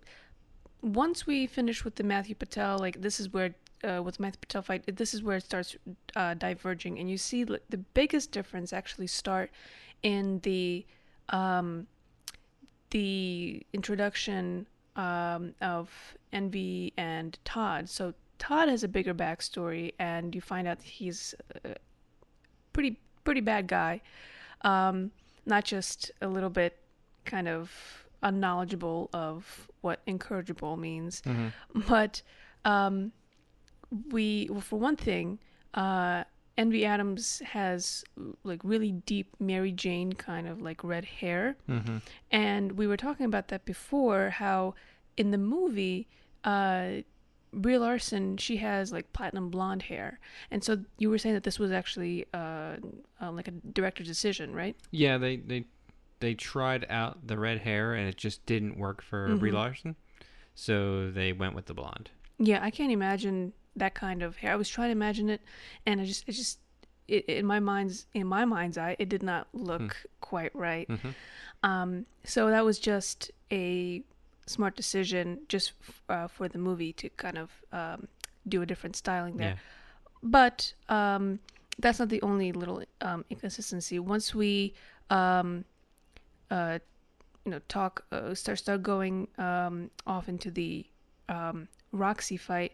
once we finish with the Matthew Patel, like this is where uh, with Matthew Patel fight, this is where it starts uh, diverging, and you see like, the biggest difference actually start in the um the introduction um of Envy and Todd. So Todd has a bigger backstory, and you find out he's a pretty pretty bad guy. Um, not just a little bit kind of unknowledgeable of what incorrigible means, *laughs* but um, we, well, for one thing, uh, Envy Adams has like really deep Mary Jane kind of like red hair, Mm-hmm. and we were talking about that before. How in the movie, uh, Brie Larson she has like platinum blonde hair, and so you were saying that this was actually uh, uh like a director's decision, right? Yeah, they they they tried out the red hair and it just didn't work for Brie Mhm. Larson, so they went with the blonde. Yeah, I can't imagine that kind of hair. I was trying to imagine it, and I just, it just, it, in my mind's, in my mind's eye, it did not look quite right. Mhm. Um, so that was just a smart decision, just f- uh, for the movie to kind of um, do a different styling there. Yeah. But um, that's not the only little um, inconsistency. Once we, um, uh, you know, talk, uh, start start going um, off into the um, Roxy fight,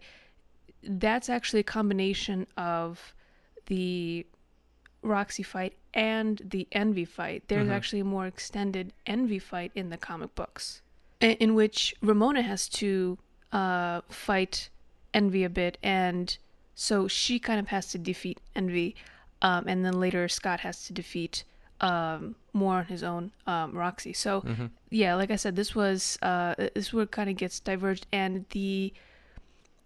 that's actually a combination of the Roxy fight and the Envy fight. There's Mhm. actually a more extended Envy fight in the comic books, in, in which Ramona has to uh, fight Envy a bit, and so she kind of has to defeat Envy, um, and then later Scott has to defeat um, more on his own um, Roxy. So yeah, like I said, this was uh, this is where it kind of gets diverged, and the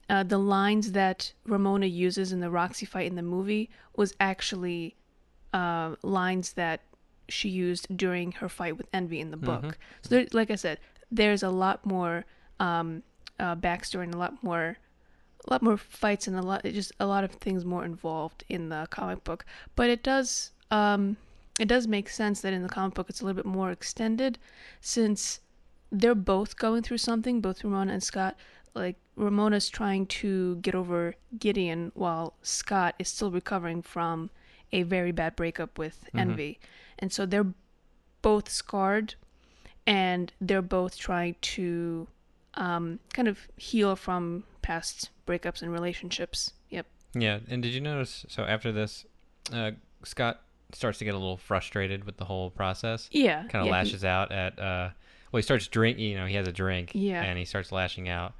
uh, the lines that Ramona uses in the Roxy fight in the movie was actually uh, lines that she used during her fight with Envy in the book. So, there, like I said, there's a lot more um, uh, backstory and a lot more, a lot more fights and a lot, just a lot of things more involved in the comic book. But it does, um, it does make sense that in the comic book it's a little bit more extended, since they're both going through something, both Ramona and Scott. Like Ramona's trying to get over Gideon while Scott is still recovering from a very bad breakup with Envy. And so they're both scarred and they're both trying to um, kind of heal from past breakups and relationships. Yep. Yeah, and did you notice? So after this, uh, Scott starts to get a little frustrated with the whole process. Yeah. kind of yeah, he- lashes out at. Uh, well, he starts drink. You know, he has a drink. Yeah. and he starts lashing out.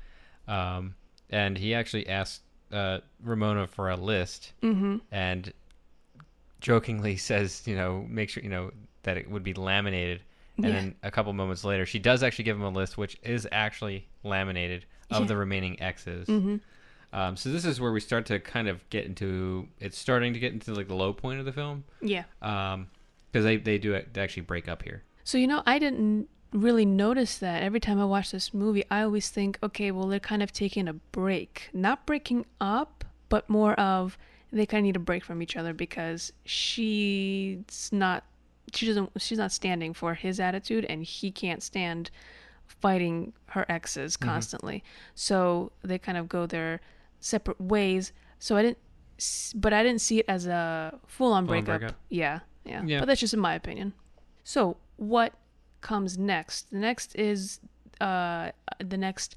Um, and he actually asked uh, Ramona for a list, Mhm. and jokingly *laughs* says, you know, make sure you know that it would be laminated. And Yeah. then a couple moments later, she does actually give him a list, which is actually laminated of Yeah. the remaining X's. Mhm. Um, so this is where we start to kind of get into. It's starting to get into like the low point of the film, Yeah. because they they do they actually break up here. So you know, I didn't really notice that. Every time I watch this movie, I always think, okay, well, they're kind of taking a break, not breaking up, but more of they kind of need a break from each other because she's not she doesn't she's not standing for his attitude and he can't stand fighting her exes mm-hmm. constantly. So they kind of go their separate ways. So I didn't but I didn't see it as a full-on Full-on breakup. breakup. Yeah, yeah. Yeah. But that's just in my opinion. So, what comes next? The next is uh the next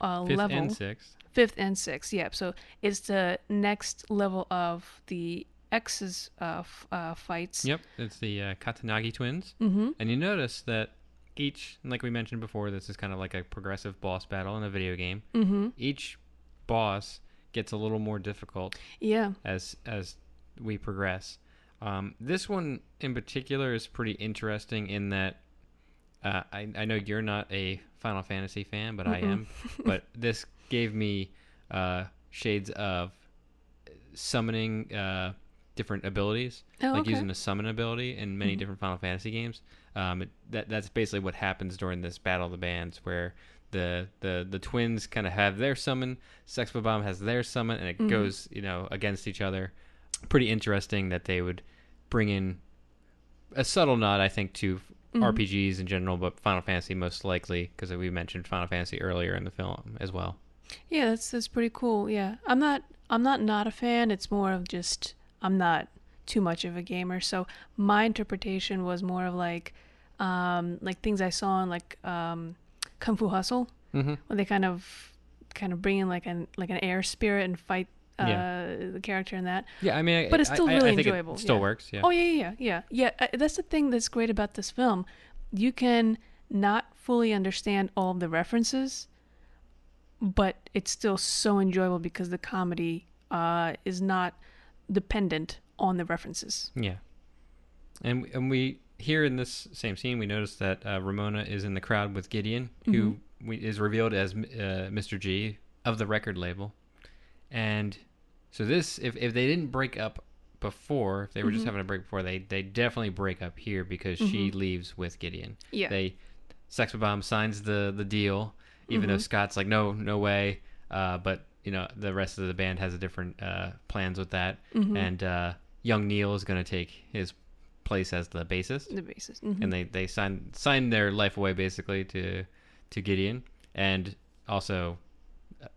uh Fifth level and sixth. fifth and sixth yeah so it's the next level of the x's uh, f- uh fights Yep, it's the uh, Katayanagi twins. mm-hmm And you notice that each, like we mentioned before, this is kind of like a progressive boss battle in a video game. mm-hmm Each boss gets a little more difficult yeah as as we progress. Um, this one in particular is pretty interesting in that uh, I, I know you're not a Final Fantasy fan, but I am. *laughs* but this gave me uh, shades of summoning uh, different abilities, Oh, like okay. using a summon ability in many different Final Fantasy games. Um, it, that that's basically what happens during this battle of the bands, where the the the twins kind of have their summon, Sex Bob-omb has their summon, and it Mm-hmm. goes you know against each other. Pretty interesting that they would bring in a subtle nod, I think, to Mm-hmm. RPGs in general, but Final Fantasy most likely because we mentioned Final Fantasy earlier in the film as well. yeah that's that's pretty cool yeah i'm not i'm not not a fan it's more of just i'm not too much of a gamer so my interpretation was more of like um like things i saw in like um kung fu hustle Mm-hmm. where they kind of kind of bring in like an like an air spirit and fight uh Yeah. the character in that Yeah, I mean, I- But it's I- still I- I really think it enjoyable, still yeah. works. Yeah. Oh yeah, yeah, yeah, yeah. Uh, that's the thing that's great about this film. You can not fully understand all the references, but it's still so enjoyable because the comedy uh, is not dependent on the references. Yeah. And and we here in this same scene we notice that uh, Ramona is in the crowd with Gideon, who Mm-hmm. we, is revealed as uh, Mr. G of the record label. And so this if if they didn't break up before, if they were just Mm-hmm. having a break before, they they definitely break up here because she leaves with Gideon. Yeah. They Sex Bob-omb signs the the deal even though Scott's like no no way uh, but you know the rest of the band has a different uh, plans with that and uh, young Neil is going to take his place as the bassist The basis. Mhm. and they they sign sign their life away basically to to Gideon and also uh,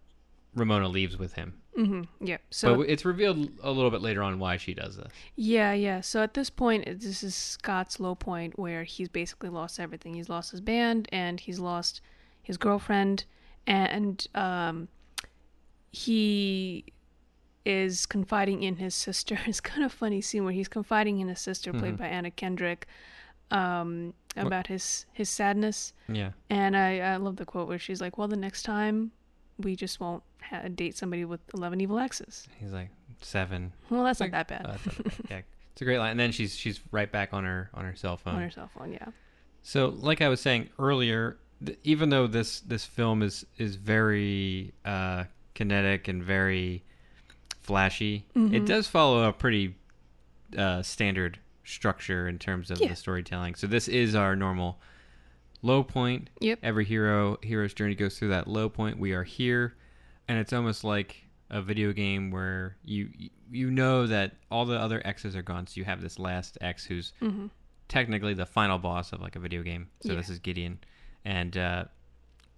Ramona leaves with him Mhm. Yeah. So but it's revealed a little bit later on why she does this Yeah, yeah. So at this point, this is Scott's low point where he's basically lost everything. He's lost his band and he's lost his girlfriend, and um, he is confiding in his sister. *laughs* It's kind of funny scene where he's confiding in his sister, played by Anna Kendrick, um, about his his sadness. yeah And I, I love the quote where she's like, "Well, the next time we just won't ha- date somebody with eleven evil exes." he's like seven Well, that's Like, not that bad. not *laughs* bad. yeah it's a great line and then she's she's right back on her on her cell phone on her cell phone, yeah. So, like I was saying earlier, th- even though this this film is is very uh, kinetic and very flashy, Mm-hmm. it does follow a pretty uh, standard structure in terms of Yeah. the storytelling. So this is our normal low point. Yep. Every hero hero's journey goes through that low point. We are here, and it's almost like a video game where you you know that all the other X's are gone, so you have this last X who's technically the final boss of like a video game. So Yeah. this is Gideon, and uh,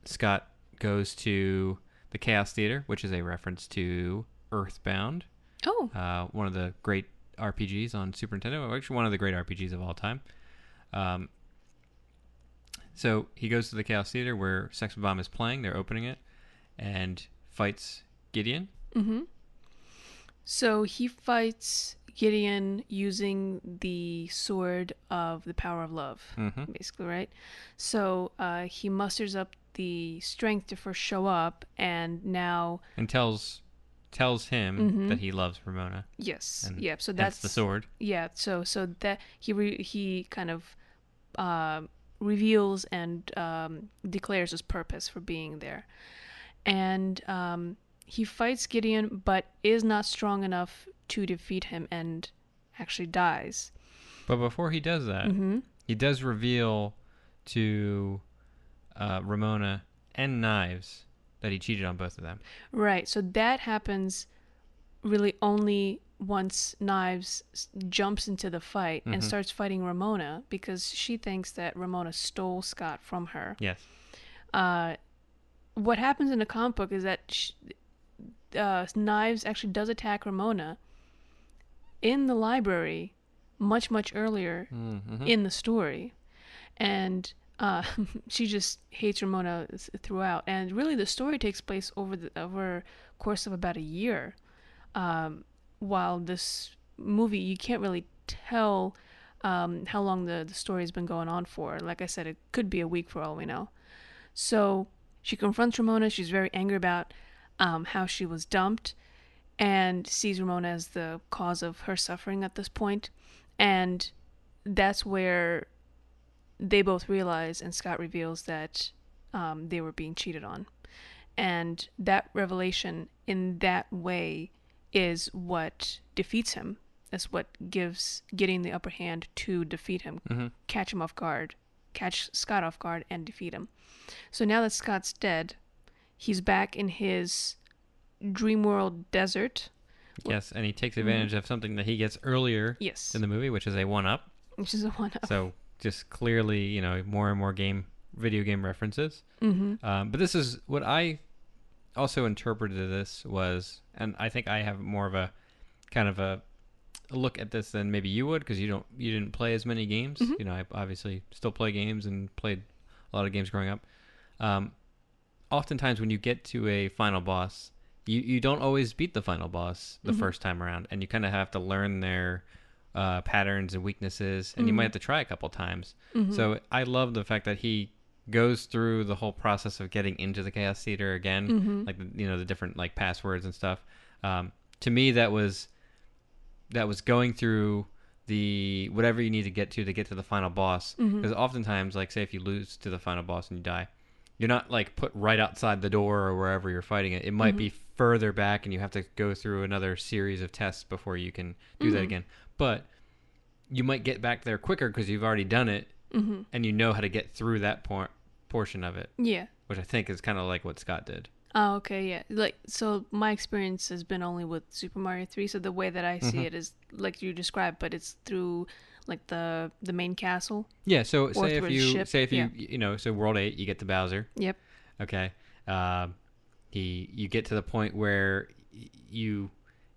Scott goes to the Chaos Theater, which is a reference to Earthbound, Oh, uh, one of the great RPGs on Super Nintendo. Actually, one of the great RPGs of all time. Um, so he goes to the Chaos Theater where Sex Bob-omb is playing. They're opening it, and fights Gideon. So he fights Gideon using the sword of the power of love, Mhm. basically, right? So uh, he musters up the strength to first show up, and now, and tells tells him that he loves Ramona. yes, And yeah. So that's the sword. Yeah. So so that he re- he kind of uh, reveals and um, declares his purpose for being there, and um, he fights Gideon, but is not strong enough to defeat him, and actually dies. But before he does that, Mm-hmm. he does reveal to uh, Ramona and Knives that he cheated on both of them. Right. So that happens really only once Knives jumps into the fight Mm-hmm. and starts fighting Ramona because she thinks that Ramona stole Scott from her. Yes. Uh, what happens in the comic book is that sh uh, Knives actually does attack Ramona in the library much much earlier Mm-hmm. in the story, and uh, *laughs* she just hates Ramona throughout. And really, the story takes place over the over course of about a year. Um, while this movie, you can't really tell um, how long the the story has been going on for. Like I said, it could be a week for all we know. So she confronts Ramona. She's very angry about um, how she was dumped and sees Ramona as the cause of her suffering at this point. And that's where they both realize, and Scott reveals that um, they were being cheated on. And that revelation in that way is what defeats him. That's what gives getting the upper hand to defeat him, Mhm. catch him off guard, catch Scott off guard, and defeat him. So now that Scott's dead, he's back in his dream world desert. Yes, and he takes advantage of something that he gets earlier Yes, in the movie, which is a one up. which is a one up. So just clearly, you know, more and more game video game references. Mm-hmm. Um, but this is what I also interpreted this was, and I think I have more of a kind of a, a look at this than maybe you would because you don't you didn't play as many games. You know, I obviously still play games and played a lot of games growing up. Um, oftentimes when you get to a final boss, you, you don't always beat the final boss the first time around, and you kind of have to learn their uh, patterns and weaknesses, and you might have to try a couple times. So I love the fact that he goes through the whole process of getting into the chaos theater again, mm-hmm. like you know the different like passwords and stuff. Um, to me, that was that was going through the whatever you need to get to to get to the final boss. Mm-hmm. Because oftentimes, like say if you lose to the final boss and you die, you're not like put right outside the door or wherever you're fighting it. It might be mm-hmm. further back, and you have to go through another series of tests before you can do that again. But you might get back there quicker because you've already done it, Mm-hmm. and you know how to get through that por- portion of it, Yeah. which I think is kind of like what Scott did. Oh, okay, yeah. Like, so my experience has been only with Super Mario Three. So the way that I see mm-hmm. it is like you described, but it's through like the the main castle. Yeah. So say if you ship, say if you yeah. you know so World Eight, you get to Bowser. Yep. Okay. Um, he you get to the point where you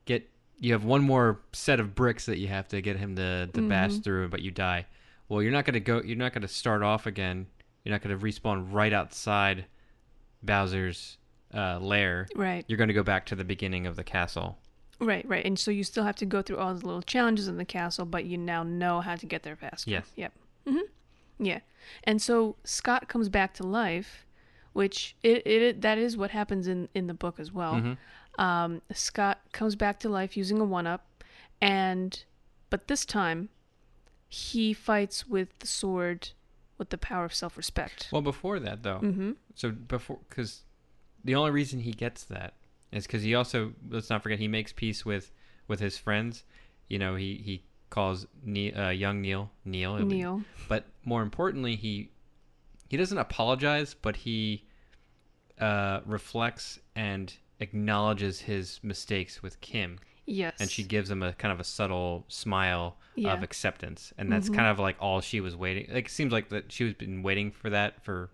get you have one more set of bricks that you have to get him to to bash mm-hmm. through, but you die. Well, you're not gonna go. You're not gonna start off again. You're not gonna respawn right outside Bowser's uh, lair. Right. You're gonna go back to the beginning of the castle. Right. Right. And so you still have to go through all the little challenges in the castle, but you now know how to get there faster. Yes. Yep. hmm Yeah. And so Scott comes back to life, which it, it that is what happens in in the book as well. Mm-hmm. Um, Scott comes back to life using a one up, and but this time he fights with the sword with the power of self respect. Well, before that though, Mm-hmm. so before because the only reason he gets that is because he also let's not forget he makes peace with with his friends. You know, he he calls ne- uh, young Neil Neil it'll be- Neil. but more importantly, he he doesn't apologize, but he uh, reflects and acknowledges his mistakes with Kim, Yes. and she gives him a kind of a subtle smile Yeah. of acceptance, and that's kind of like all she was waiting. Like it seems like that she was been waiting for that for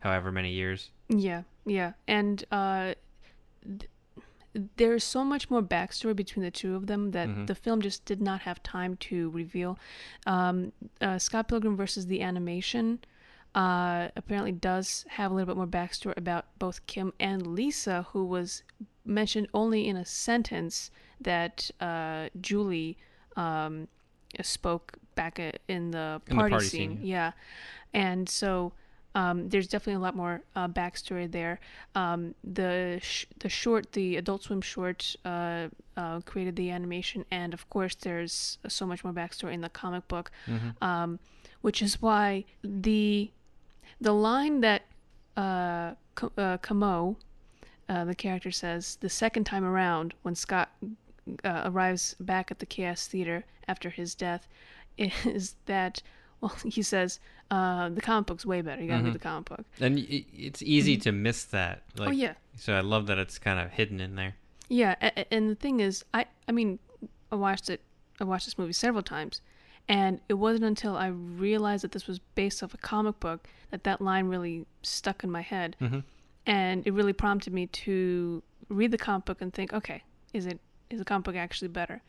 however many years. Yeah, yeah, and uh, th- there's so much more backstory between the two of them that the film just did not have time to reveal. Um, uh, Scott Pilgrim versus the animation uh, apparently does have a little bit more backstory about both Kim and Lisa, who was mentioned only in a sentence that uh, Julie um, spoke back in the In the party, party scene. scene, Yeah, and so um, there's definitely a lot more uh, backstory there. Um, the sh- the short, the Adult Swim short, uh, uh, created the animation, and of course, there's so much more backstory in the comic book, um, which is why the the line that uh, K- uh, Kamo, uh, the character says the second time around when Scott uh, arrives back at the Chaos Theater after his death is that well *laughs* he says uh, the comic book's way better. You gotta read the comic book. And it's easy to miss that. Like, Mm-hmm. oh yeah, So I love that it's kind of hidden in there. yeah. And the thing is, I I mean, I watched it. I watched this movie several times, and it wasn't until I realized that this was based off a comic book that that line really stuck in my head, Mhm. and it really prompted me to read the comic book and think, okay, is it is the comic book actually better?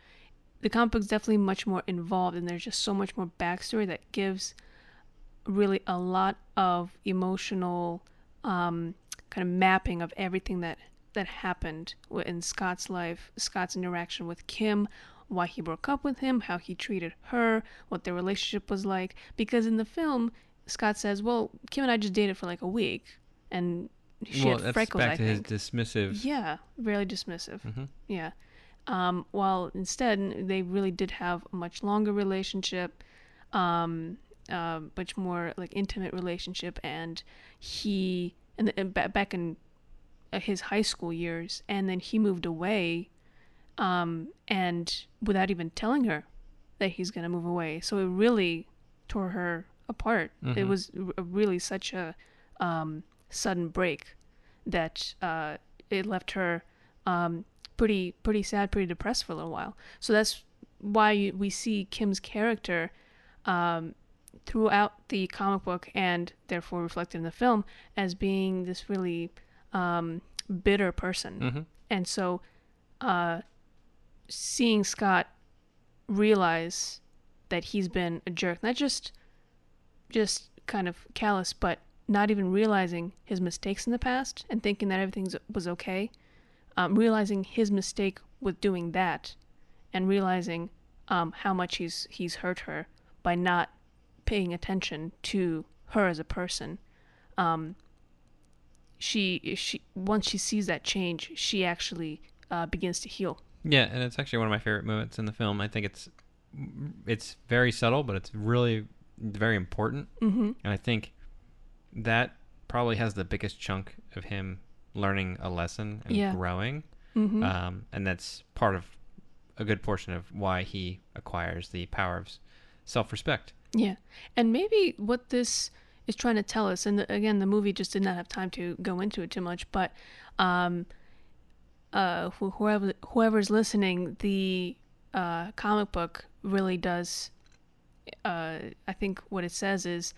The comic book's definitely much more involved, and there's just so much more backstory that gives really a lot of emotional um, kind of mapping of everything that that happened in Scott's life, Scott's interaction with Kim, why he broke up with him, how he treated her, what their relationship was like. Because in the film, Scott says, "Well, Kim and I just dated for like a week, and she well, had freckles." back I to his think. dismissive. Yeah, very dismissive. Mhm. Yeah. Um, while instead they really did have a much longer relationship, um, uh, much more like intimate relationship, and he and, and back in uh, his high school years, and then he moved away, um, and without even telling her that he's gonna move away, so it really tore her apart. It Mhm. was really such a um, sudden break that uh, it left her um, pretty pretty sad, pretty depressed for a little while. So that's why we see Kim's character um, throughout the comic book and therefore reflected in the film as being this really um, bitter person. Mhm. And so uh, seeing Scott realize that he's been a jerk, not just just kind of callous, but not even realizing his mistakes in the past and thinking that everything was okay. Um, realizing his mistake with doing that, and realizing um, how much he's he's hurt her by not paying attention to her as a person. Um, she she once she sees that change, she actually uh, begins to heal. Yeah, and it's actually one of my favorite moments in the film. I think it's it's very subtle, but it's really very important. Mhm. And I think that probably has the biggest chunk of him learning a lesson and Yeah. growing. Mhm. Um, and that's part of a good portion of why he acquires the power of self-respect. Yeah. And maybe what this is trying to tell us, and the, again, the movie just did not have time to go into it too much, but um, uh, wh- whoever whoever's listening, the uh, comic book really does. Uh, I think what it says is,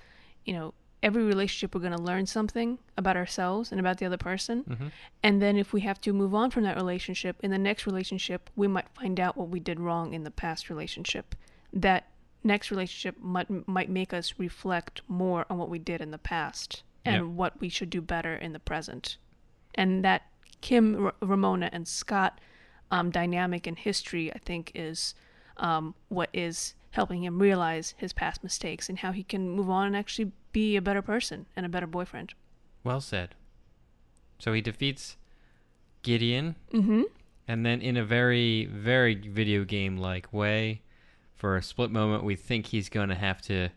you know, every relationship we're going to learn something about ourselves and about the other person, Mhm. and then if we have to move on from that relationship, in the next relationship, we might find out what we did wrong in the past relationship. That next relationship might might make us reflect more on what we did in the past and Yep. what we should do better in the present. And that Kim, R- Ramona, and Scott um, dynamic in history, I think, is um, what is helping him realize his past mistakes and how he can move on and actually be a better person and a better boyfriend. Well said. So he defeats Gideon, Mm-hmm. and then in a very, very video game like way, for a split moment, we think he's going to have to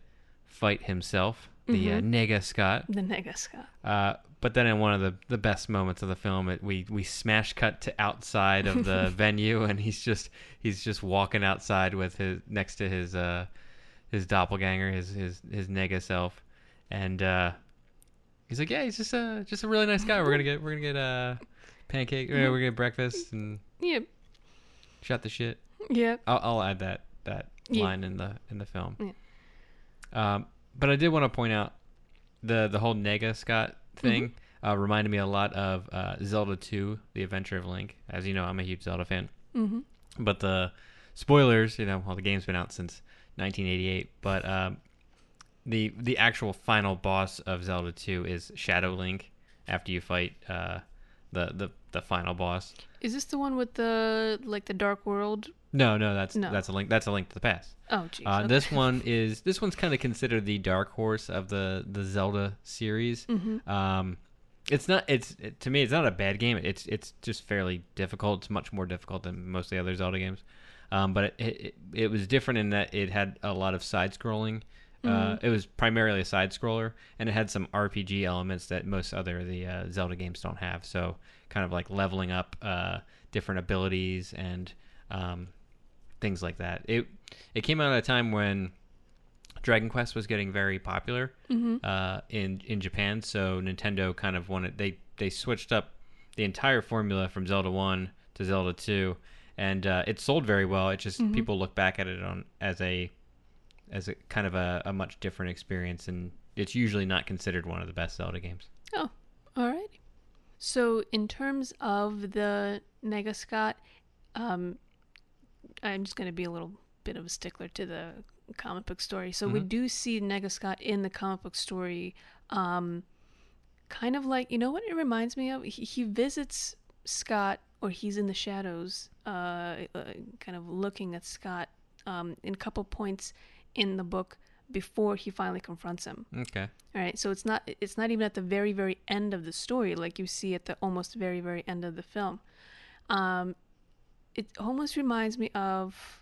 fight himself, the uh, Mhm. Nega Scott. The Nega Scott. Uh, but then in one of the, the best moments of the film, it, we we smash cut to outside of the *laughs* venue, and he's just he's just walking outside with his next to his uh his doppelganger, his his his nega self, and uh, he's like, yeah, he's just a just a really nice guy. We're gonna get we're gonna get uh pancake, we're gonna get breakfast and Yep. shot the shit. Yep. I'll, I'll add that that Yeah. line in the in the film. Yeah. Um, but I did want to point out the the whole Nega Scott thing Mm-hmm. uh, reminded me a lot of uh, Zelda 2: The Adventure of Link. As you know, I'm a huge Zelda fan. Mm-hmm. But the spoilers, you know, well, the game's been out since 1988, but um, the the actual final boss of Zelda 2 is Shadow Link. After you fight uh, the the the final boss. Is this the one with the like the Dark World? No, no, that's No. that's a link. That's a link to the past. Oh, jeez. Uh, okay. This *laughs* one is this one's kind of considered the dark horse of the the Zelda series. Mhm. Um, it's not. It's it, to me, it's not a bad game. It's it's just fairly difficult. It's much more difficult than most of the other Zelda games. Um, but it, it it was different in that it had a lot of side scrolling. Uh, Mhm. it was primarily a side scroller, and it had some RPG elements that most other the uh, Zelda games don't have. So kind of like leveling up uh, different abilities and um, things like that. It it came out at a time when Dragon Quest was getting very popular Mhm. uh, in in Japan. So Nintendo kind of wanted they they switched up the entire formula from Zelda One to Zelda Two, and uh, it sold very well. It just people look back at it on as a as a kind of a, a much different experience, and it's usually not considered one of the best Zelda games. Oh, all right. So, in terms of the Nega Scott, um, I'm just going to be a little bit of a stickler to the comic book story. So, we do see Nega Scott in the comic book story, um, kind of like, you know what it reminds me of? He, he visits Scott, or he's in the shadows, uh, uh, kind of looking at Scott um, in a couple points in the book before he finally confronts him. Okay. All right, so it's not it's not even at the very very end of the story like you see at the almost very very end of the film. Um, it almost reminds me of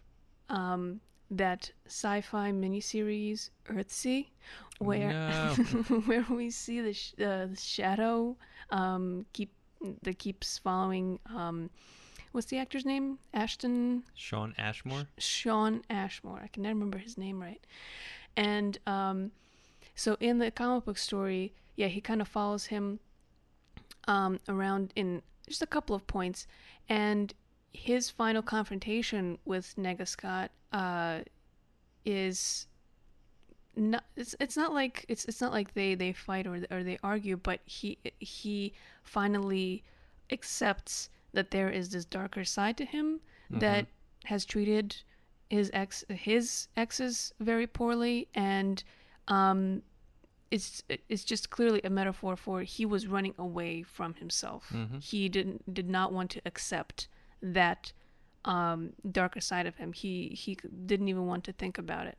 um, that sci-fi miniseries Earthsea, where No. *laughs* where we see the, sh- uh, the shadow um, keep that keeps following. Um, what's the actor's name? Ashton Shawn Ashmore. Shawn Ashmore. I can never remember his name right. And um, so in the comic book story, yeah, he kind of follows him um, around in just a couple of points, and his final confrontation with Nega Scott uh, is not. It's it's not like it's it's not like they they fight or or they argue, but he he finally accepts that there is this darker side to him that has treated his ex his exes very poorly. And um it's it's just clearly a metaphor for he was running away from himself. He didn't did not want to accept that um darker side of him he he didn't even want to think about it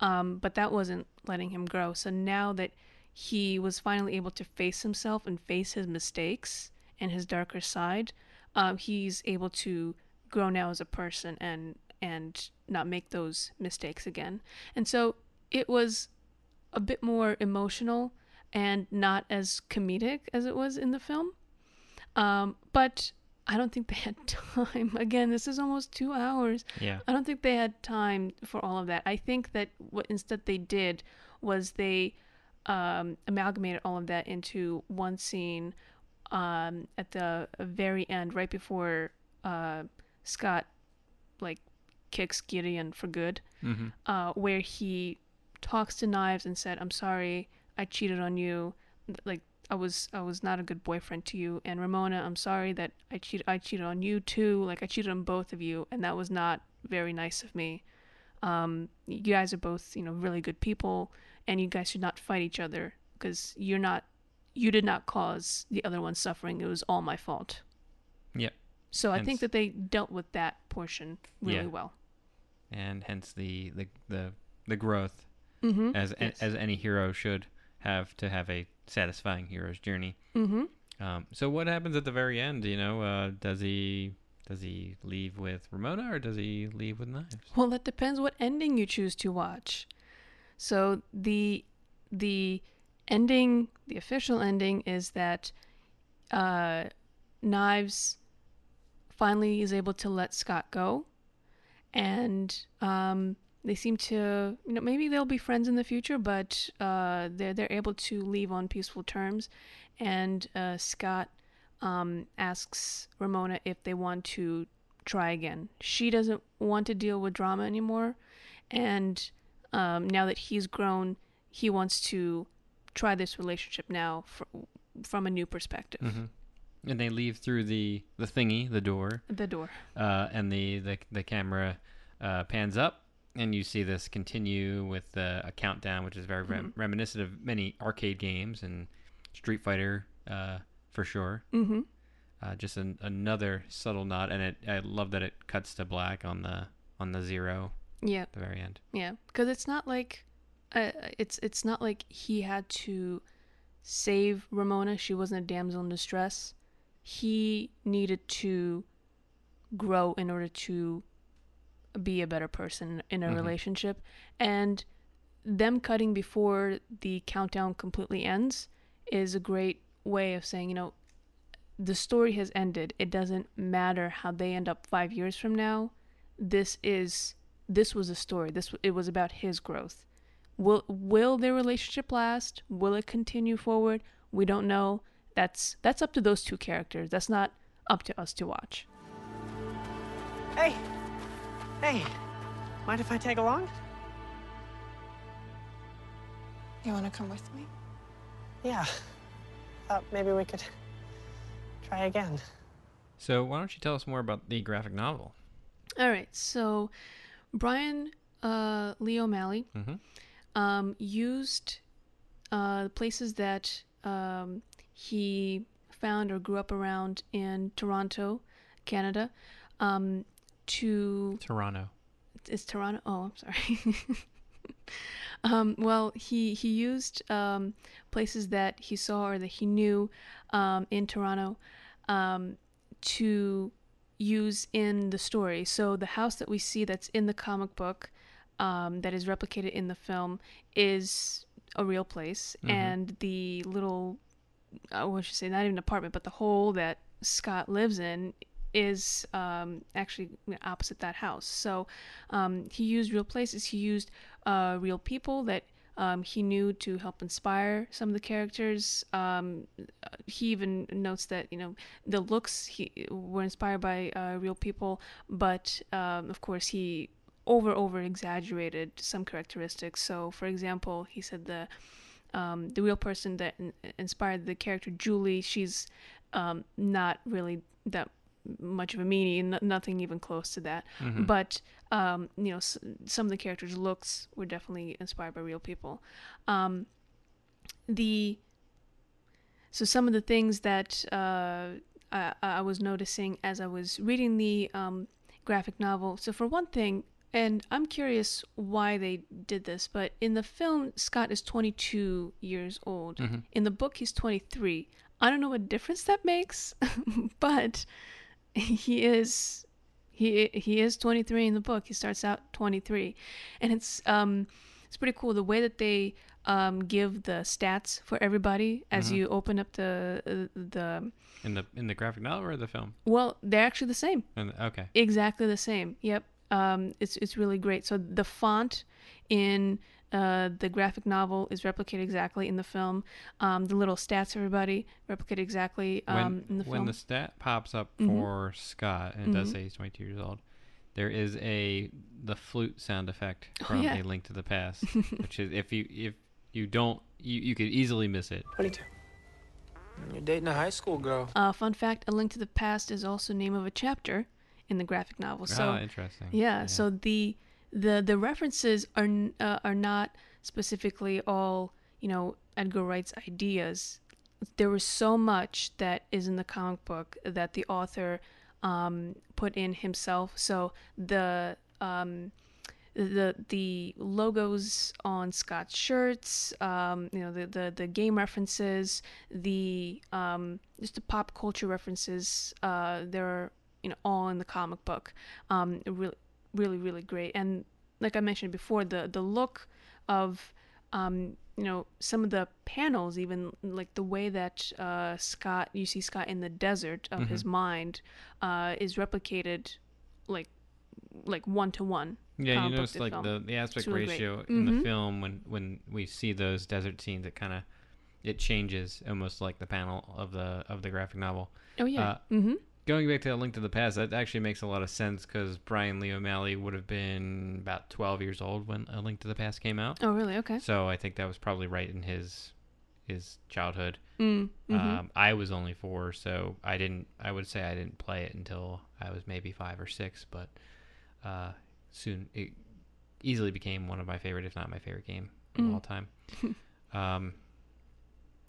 um but that wasn't letting him grow so now that he was finally able to face himself and face his mistakes and his darker side um, he's able to grow now as a person and and not make those mistakes again. And so it was a bit more emotional and not as comedic as it was in the film. Um, but I don't think they had *laughs* time. Again, this is almost two hours. Yeah. I don't think they had time for all of that. I think that what instead they did was they um, amalgamated all of that into one scene um, at the very end, right before uh, Scott like kicks Gideon for good, Mm-hmm. uh, where he talks to Knives and said, "I'm sorry, I cheated on you. Like I was I was not a good boyfriend to you. And Ramona, I'm sorry that I cheated I cheated on you too. Like I cheated on both of you, and that was not very nice of me. Um, you guys are both you know really good people, and you guys should not fight each other because you're not you did not cause the other one suffering. It was all my fault. Yep. So I think that they dealt with that portion really Yeah. well. And hence the the the, the growth Mm-hmm. as Yes. as any hero should have to have a satisfying hero's journey. Mm-hmm. Um, so what happens at the very end? You know, uh, does he does he leave with Ramona or does he leave with Knives? Well, that depends what ending you choose to watch. So the the ending, the official ending, is that uh, Knives finally is able to let Scott go, and um, they seem to, you know, maybe they'll be friends in the future, but uh, they're they're able to leave on peaceful terms, and uh, Scott um, asks Ramona if they want to try again. She doesn't want to deal with drama anymore, and um, now that he's grown, he wants to try this relationship now fr- from a new perspective. Mm-hmm. And they leave through the the thingy, the door, The door. uh, and the the the camera uh, pans up, and you see this continue with uh, a countdown, which is very rem- reminiscent of many arcade games and Street Fighter uh, for sure. Mm-hmm. Uh, just an, another subtle nod, and it I love that it cuts to black on the on the zero Yeah. at the very end. Yeah, because it's not like, uh, it's it's not like he had to save Ramona. She wasn't a damsel in distress. He needed to grow in order to be a better person in a Mhm. relationship, and them cutting before the countdown completely ends is a great way of saying, you know, the story has ended. It doesn't matter how they end up five years from now. This is this was a story. This it was about his growth. Will will their relationship last? Will it continue forward? We don't know. That's that's up to those two characters. That's not up to us to watch. Hey! Hey! Mind if I tag along? You want to come with me? Yeah. Thought maybe we could try again. So why don't you tell us more about the graphic novel? All right, so Brian uh, Lee O'Malley Mhm. um, used uh, places that um, he found or grew up around in Toronto, Canada, um, to Toronto. is Toronto? Oh, I'm sorry. *laughs* um, well, he he used um, places that he saw or that he knew um, in Toronto um, to use in the story. So the house that we see that's in the comic book um, that is replicated in the film is a real place, and the little I what should I say, not even apartment, but the hole that Scott lives in is um, actually opposite that house. So um, he used real places. He used uh, real people that um, he knew to help inspire some of the characters. Um, he even notes that you know the looks he were inspired by uh, real people, but um, of course he over over exaggerated some characteristics. So, for example, he said the um, the real person that in- inspired the character Julie, she's not really that much of a meanie, n- nothing even close to that. But um, you know, s- some of the characters' looks were definitely inspired by real people. Um, the so some of the things that uh, I, I was noticing as I was reading the um, graphic novel. So for one thing, and I'm curious why they did this, but in the film, Scott is 22 years old. In the book, he's 23. I don't know what difference that makes, *laughs* but *laughs* he is he he is 23 in the book. He starts out 23, and it's um it's pretty cool the way that they um give the stats for everybody as you open up the uh, the In the in the graphic novel or the film? well they're actually the same And okay. exactly the same. Yep. Um, it's it's really great. So the font in uh, the graphic novel is replicated exactly in the film. Um, the little stats, everybody replicate exactly um, when in the film. when the stat pops up Mhm. for Scott and it does say he's 22 years old, there is a the flute sound effect Oh, from yeah. A Link to the Past, *laughs* which is if you if you don't you you could easily miss it. 22. You're dating a high school girl. uh, fun fact: A Link to the Past is also name of a chapter in the graphic novel. So oh, interesting. yeah, so the the the references are uh, are not specifically all you know Edgar Wright's ideas. There was so much that is in the comic book that the author um, put in himself. So the um, the the logos on Scott's shirts, um, you know, the, the the game references, the um, just the pop culture references. Uh, they're you know all in the comic book. Um, really, really, really great. And like I mentioned before, the the look of um, you know some of the panels, even like the way that uh, Scott, you see Scott in the desert of his mind, uh, is replicated like like one to one. Yeah, you notice like film. the the aspect really great. ratio in the Mhm. film when when we see those desert scenes, it kind of it changes almost like the panel of the of the graphic novel. Oh yeah. Uh, mm-hmm. Going back to A Link to the Past, that actually makes a lot of sense because Brian Lee O'Malley would have been about 12 years old when A Link to the Past came out. Oh really? Okay. So I think that was probably right in his his childhood. Mm, hmm Um, I was only four, so I didn't. I would say I didn't play it until I was maybe five or six, but uh, soon it easily became one of my favorite, if not my favorite game of Mm. all time. *laughs* um,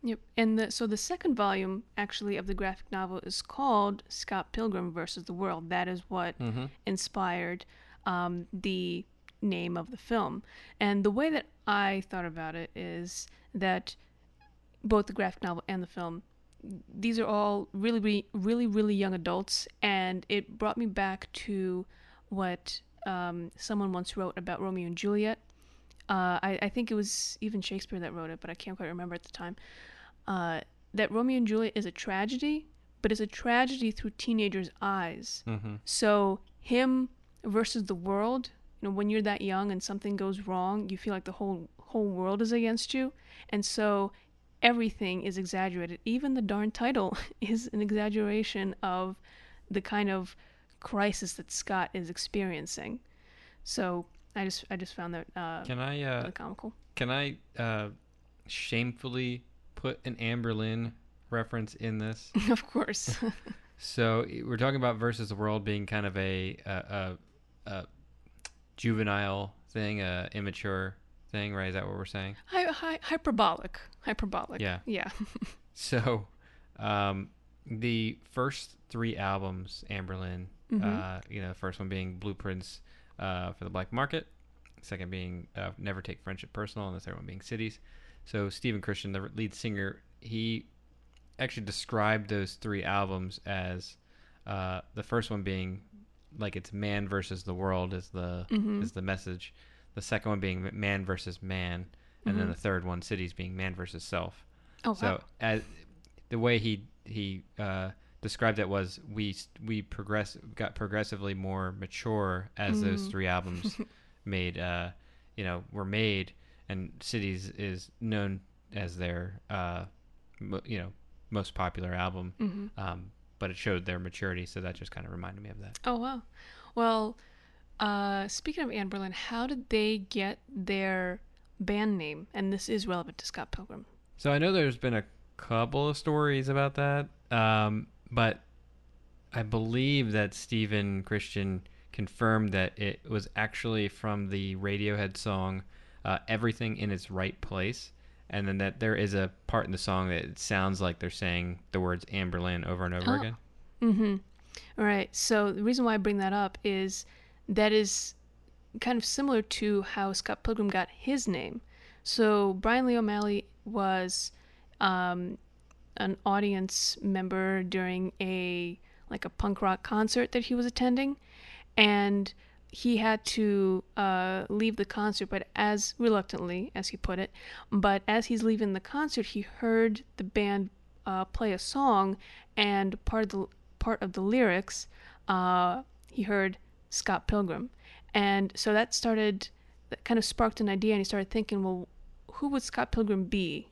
Yep. And the, so the second volume, actually, of the graphic novel is called Scott Pilgrim versus the World. That is what mhm. inspired um, the name of the film. And the way that I thought about it is that both the graphic novel and the film, these are all really, really, really, really young adults, and it brought me back to what um, someone once wrote about Romeo and Juliet. Uh, I, I think it was even Shakespeare that wrote it, but I can't quite remember at the time. Uh, that Romeo and Juliet is a tragedy, but it's a tragedy through teenagers' eyes. Mm-hmm. So him versus the world, you know, when you're that young and something goes wrong, you feel like the whole whole world is against you, and so everything is exaggerated. Even the darn title *laughs* is an exaggeration of the kind of crisis that Scott is experiencing. So I just I just found that uh, Can I uh, comical. can I uh, shamefully put an Anberlin reference in this? *laughs* of course. So we're talking about versus the world being kind of a a, a, a juvenile thing, a immature thing, right? Is that what we're saying? Hy- hy- hyperbolic. Hyperbolic. Yeah. Yeah. *laughs* So, um, the first three albums, Anberlin, Mm-hmm. uh, you know, the first one being Blueprints uh, for the Black Market, second being uh, Never Take Friendship Personal, and the third one being Cities. So, Stephen Christian, the lead singer, he actually described those three albums as uh, the first one being like it's man versus the world is the Mm-hmm. is the message. The second one being man versus man, and then the third one, Cities, being man versus self. Mm-hmm. Oh wow. So as the way he he uh, described it was we we progress got progressively more mature as those Mm. three albums *laughs* made uh, you know were made, and Cities is known as their uh, mo- you know most popular album. Mm-hmm. Um, but it showed their maturity, so that just kind of reminded me of that. Oh wow. Well, uh, speaking of Anberlin, how did they get their band name? And this is relevant to Scott Pilgrim. So I know there's been a couple of stories about that, um, but I believe that Stephen Christian confirmed that it was actually from the Radiohead song uh, "Everything in Its Right Place," and then that there is a part in the song that it sounds like they're saying the words Anberlin over and over Oh. again. Mm-hmm. All right. So the reason why I bring that up is that is kind of similar to how Scott Pilgrim got his name. So Brian Lee O'Malley was um, an audience member during a like a punk rock concert that he was attending, and he had to uh, leave the concert, but as reluctantly as he put it. But as he's leaving the concert, he heard the band uh, play a song, and part of the part of the lyrics, uh, he heard Scott Pilgrim, and so that started that kind of sparked an idea, and he started thinking, well, who would Scott Pilgrim be?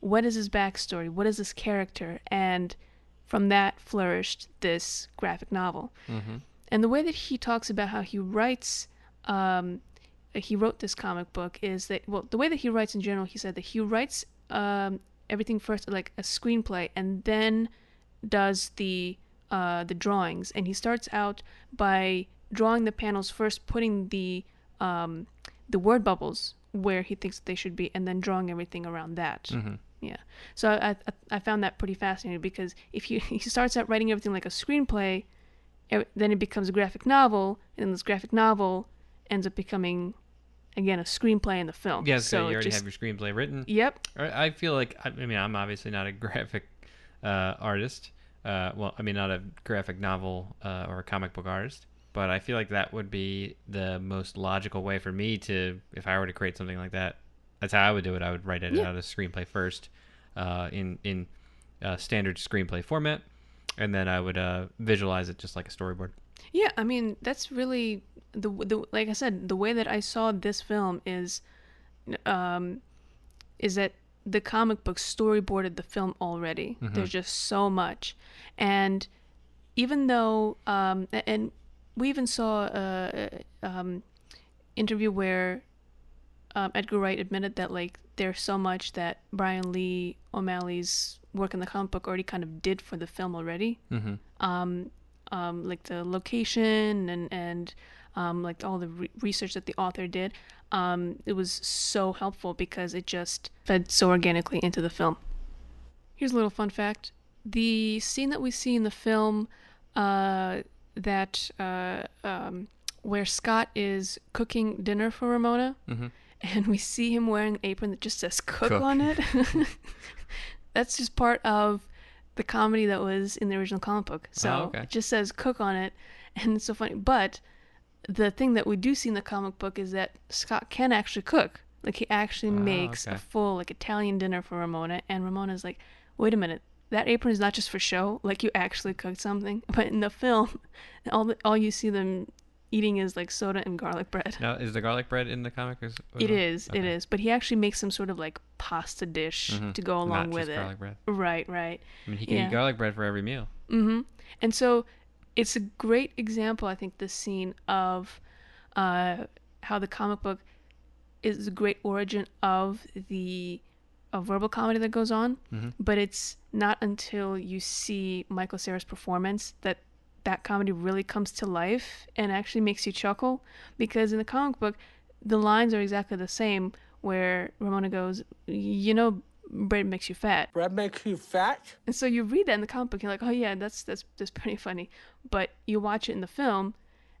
What is his backstory? What is his character? And from that flourished this graphic novel. And the way that he talks about how he writes, um, he wrote this comic book is that well, the way that he writes in general, he said that he writes um, everything first like a screenplay, and then does the uh, the drawings. And he starts out by drawing the panels first, putting the um, the word bubbles where he thinks they should be, and then drawing everything around that. Yeah. So I, I I found that pretty fascinating because if you *laughs* he starts out writing everything like a screenplay, then it becomes a graphic novel, and this graphic novel ends up becoming again a screenplay in the film. Yeah, so, so you already just- have your screenplay written. Yep. I feel like I mean I'm obviously not a *laughs* graphic uh, artist. Uh, well, I mean not a graphic novel uh, or a comic book artist, but I feel like that would be the most logical way for me to, if I were to create something like that. That's how I would do it. I would write it Yeah. out as screenplay first, uh, in in uh, standard screenplay format, and then I would uh, visualize it just like a storyboard. Yeah, I mean that's really the the like I said, the way that I saw this film is, um, is that the comic book storyboarded the film already. There's just so much, and even though um and we even saw a, a um interview where um, Edgar Wright admitted that like there's so much that Brian Lee O'Malley's work in the comic book already kind of did for the film already Mm-hmm. um, um, like the location and and um, like all the re- research that the author did. Um, it was so helpful because it just fed so organically into the film. Here's a little fun fact: the scene that we see in the film, uh, that uh, um, where Scott is cooking dinner for Ramona, Mhm. And we see him wearing an apron that just says "cook" Cook. on it. *laughs* *laughs* That's just part of the comedy that was in the original comic book. Oh, so Oh, okay. it just says cook on it, and it's so funny. But the thing that we do see in the comic book is that Scott can actually cook. Like he actually Oh, makes okay. a full like Italian dinner for Ramona, and Ramona's like, "Wait a minute, that apron is not just for show. Like you actually cooked something." *laughs* But in the film, all the, all you see them eating is like soda and garlic bread. Now, is the garlic bread in the comic? As, as It well? is, Okay. is. But he actually makes some sort of like pasta dish Mhm. to go along Not with just it. garlic bread. Right, right. I mean, he can Yeah. eat garlic bread for every meal. Mm-hmm. And so it's a great example, I think, this scene of uh, how the comic book is a great origin of the a verbal comedy that goes on, but it's not until you see Michael Cera's performance that that comedy really comes to life and actually makes you chuckle because in the comic book the lines are exactly the same where Ramona goes, "You know, bread makes you fat." Bread makes you fat? And so you read that in the comic book, you're like, "Oh yeah, that's that's that's pretty funny." But you watch it in the film,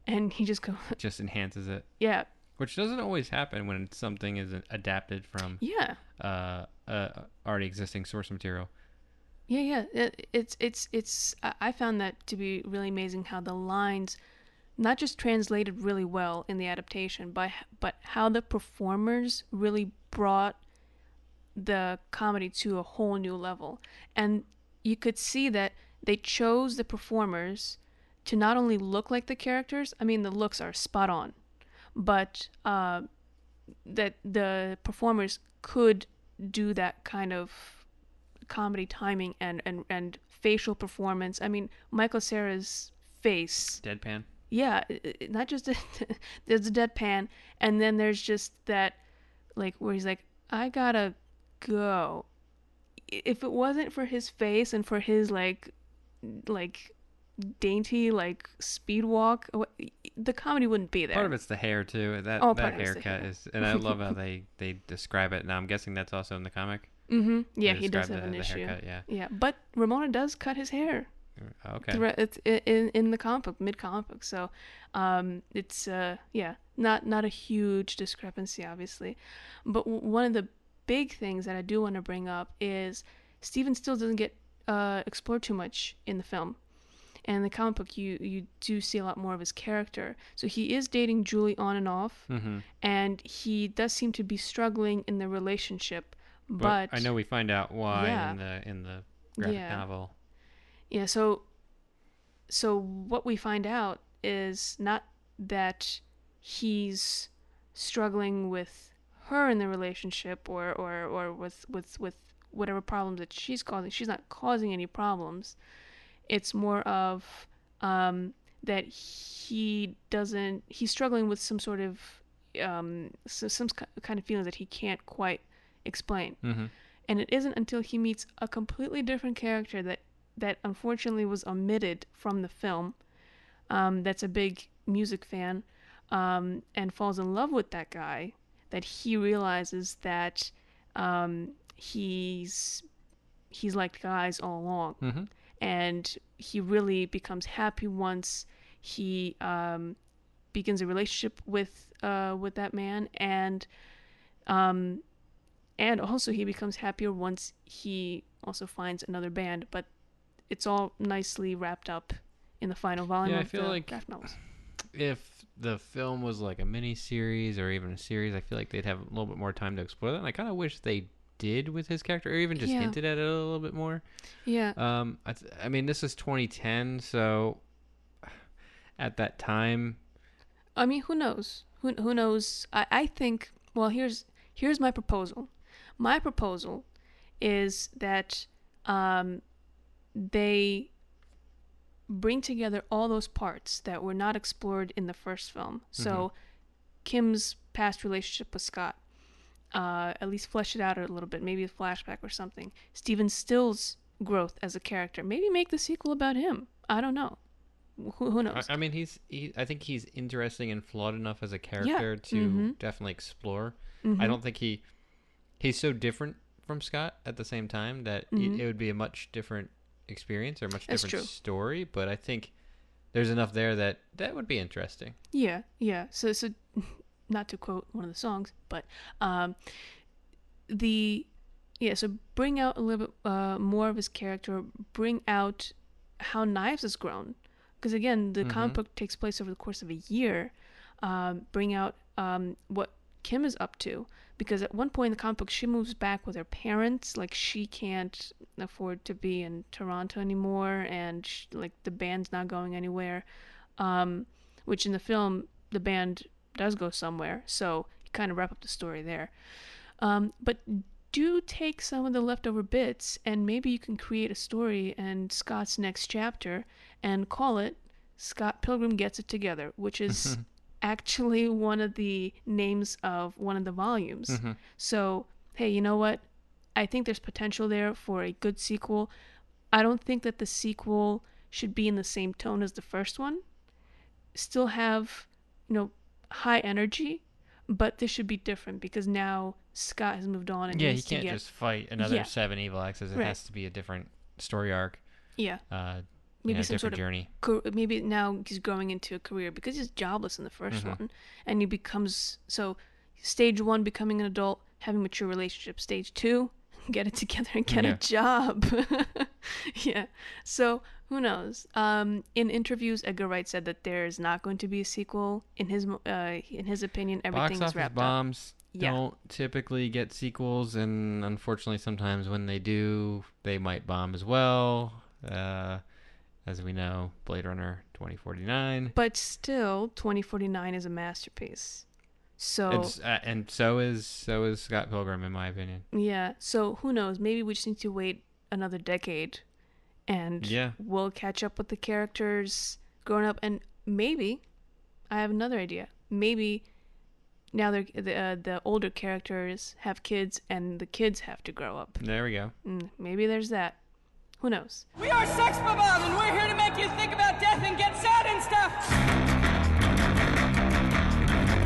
and he just goes, *laughs* Just enhances it, "Yeah, which doesn't always happen when something is adapted from yeah, uh, uh, already existing source material. Yeah, yeah." It, it's it's it's. I found that to be really amazing how the lines, not just translated really well in the adaptation, but but how the performers really brought the comedy to a whole new level, and you could see that they chose the performers to not only look like the characters. I mean, the looks are spot on, but uh, that the performers could do that kind of comedy timing and, and, and facial performance. I mean, Michael Cera's face, Deadpan. yeah, not just *laughs* there's a deadpan, and then there's just that, like where he's like, I gotta go. If it wasn't for his face and for his like, like dainty like speed walk, the comedy wouldn't be there. Part of it's the hair too. That Oh, that part of it's the haircut hair. is, and I love how *laughs* they they describe it. Now I'm guessing that's also in the comic. Mm-hmm. Yeah, he does have the- an the issue. haircut, yeah. Yeah, but Ramona does cut his hair. Okay. throughout- It's in in the comic book, mid comic book. So, um, it's uh, yeah, not not a huge discrepancy, obviously, but w- one of the big things that I do want to bring up is Stephen Stills doesn't get uh explored too much in the film. And in the comic book, you you do see a lot more of his character. So he is dating Julie on and off, Mm-hmm. and he does seem to be struggling in the relationship. But, But, I know we find out why Yeah. in the in the graphic Yeah. novel. Yeah, so so what we find out is not that he's struggling with her in the relationship or or, or with, with with whatever problems that she's causing. She's not causing any problems. It's more of um, that he doesn't he's struggling with some sort of um, so, some kind of feelings that he can't quite explain. Mm-hmm. And it isn't until he meets a completely different character that that unfortunately was omitted from the film. Um, that's a big music fan, um, and falls in love with that guy. That he realizes that um, he's he's liked guys all along, Mm-hmm. and he really becomes happy once he um, begins a relationship with uh, with that man, and um, and also he becomes happier once he also finds another band. But it's all nicely wrapped up in the final volume Yeah, I feel like- graphic novels. If the film was like a mini series or even a series, I feel like they'd have a little bit more time to explore that. And I kind of wish they did with his character, or even just Yeah. hinted at it a little bit more. Yeah, Um, I, th- I mean, this is 2010, so at that time, I mean, who knows? Who who knows? I I think. Well, here's here's my proposal. My proposal is that um, they bring together all those parts that were not explored in the first film. So Kim's past relationship with Scott, uh, at least flesh it out a little bit, maybe a flashback or something. Stephen Stills' growth as a character, maybe make the sequel about him. I don't know. Who, who knows? I, I mean, he's he. I think he's interesting and flawed enough as a character to mhm. definitely explore. Mhm. I don't think he he's so different from Scott at the same time that Mhm. it, it would be a much different experience or a much That's different true. story. But I think there's enough there that that would be interesting. Yeah, yeah. So, so *laughs* not to quote one of the songs, but um, the yeah. So bring out a little bit uh, more of his character. Bring out how Knives has grown, because again, the comic Mhm. book takes place over the course of a year. Um, bring out um, what Kim is up to, because at one point in the comic book, she moves back with her parents. Like she can't afford to be in Toronto anymore, and sh like the band's not going anywhere. Um, which in the film the band does go somewhere, so you kind of wrap up the story there. Um, but do take some of the leftover bits, and maybe you can create a story and Scott's next chapter, and call it Scott Pilgrim Gets It Together, which is *laughs* actually one of the names of one of the volumes. Mm-hmm. So, hey, you know what? I think there's potential there for a good sequel. I don't think that the sequel should be in the same tone as the first one. Still have, you know, high energy, but this should be different because now Scott has moved on and Yeah, he can't get just fight another Yeah. seven evil exes. It Right. has to be a different story arc, yeah uh, maybe know, some sort of journey. maybe now he's growing into a career because he's jobless in the 1st Mm-hmm. one and he becomes so stage one becoming an adult having mature relationship stage two *laughs* get it together and get Yeah. a job *laughs* yeah so who knows um in interviews edgar wright said that there is not going to be a sequel in his uh in his opinion everything Box office wrapped up bombs Yeah. don't typically get sequels, and unfortunately, sometimes when they do, they might bomb as well. Uh, as we know, Blade Runner 2049. but still 2049 is a masterpiece so It's, uh, and so is so is Scott Pilgrim, in my opinion. Yeah. So who knows? Maybe we just need to wait another decade, and Yeah. we'll catch up with the characters growing up. And maybe I have another idea. Maybe now the uh, the older characters have kids, and the kids have to grow up. There we go. Mm, maybe there's that. Who knows? We are Sex Bob-omb, and we're here to make you think about death and get sad and stuff.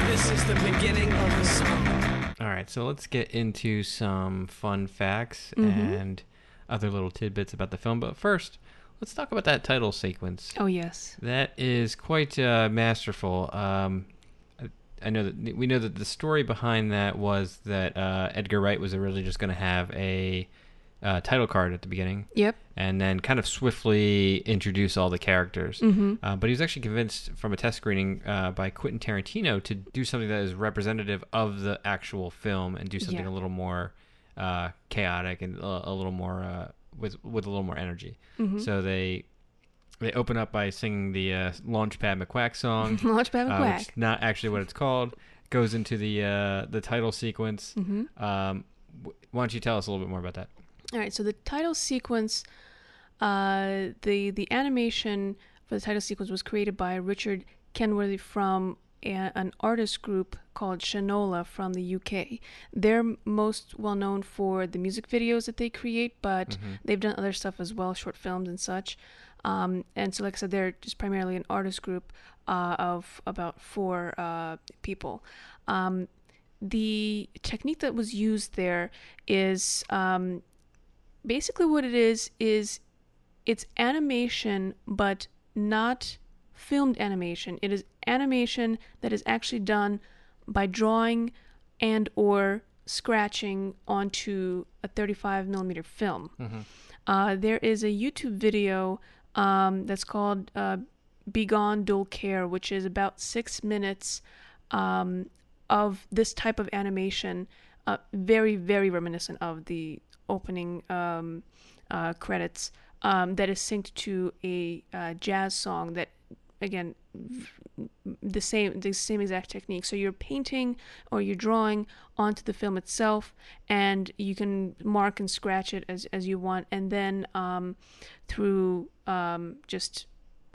This is the beginning of the song. All right, so let's get into some fun facts Mm-hmm. and other little tidbits about the film. But first, let's talk about that title sequence. Oh yes. That is quite uh, masterful. Um, I, I know that we know that the story behind that was that uh, Edgar Wright was originally just going to have a uh, title card at the beginning, Yep. and then kind of swiftly introduce all the characters. Mm-hmm. Uh, but he was actually convinced from a test screening uh, by Quentin Tarantino to do something that is representative of the actual film and do something Yeah. a little more uh, chaotic and a, a little more uh, with with a little more energy. Mm-hmm. So they they open up by singing the uh, Launchpad McQuack song, *laughs* Launchpad McQuack. not actually what it's called. Goes into the uh, the title sequence. Mm-hmm. Um, why don't you tell us a little bit more about that? All right, so the title sequence, uh, the the animation for the title sequence was created by Richard Kenworthy from a, an artist group called Shynola from the UK. They're most well known for the music videos that they create, but they've done other stuff as well, short films and such. Um, and so, like I said, they're just primarily an artist group uh, of about four uh, people. Um, the technique that was used there is um, basically what it is is it's animation but not filmed animation. It is animation that is actually done by drawing and or scratching onto a 35 millimeter film. Uh, there is a youtube video um, that's called uh, begone dull care which is about six minutes um, of this type of animation uh, very very reminiscent of the opening um, uh, credits um, that is synced to a uh, jazz song that again the same the same exact technique. So you're painting or you're drawing onto the film itself and you can mark and scratch it as, as you want. And then um, through um, just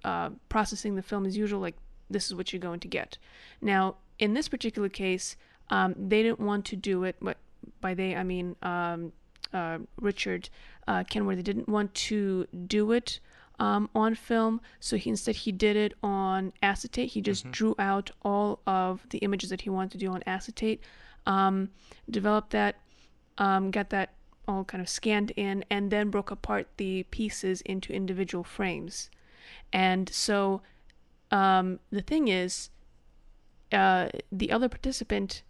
uh, processing the film as usual like this is what you're going to get. Now in this particular case um, they didn't want to do it but by they i mean um, uh, Richard uh, Kenworthy didn't want to do it um, on film, so he instead he did it on acetate. He just drew out all of the images that he wanted to do on acetate, um, developed that, um, got that all kind of scanned in, and then broke apart the pieces into individual frames. And so um, the thing is, uh, the other participant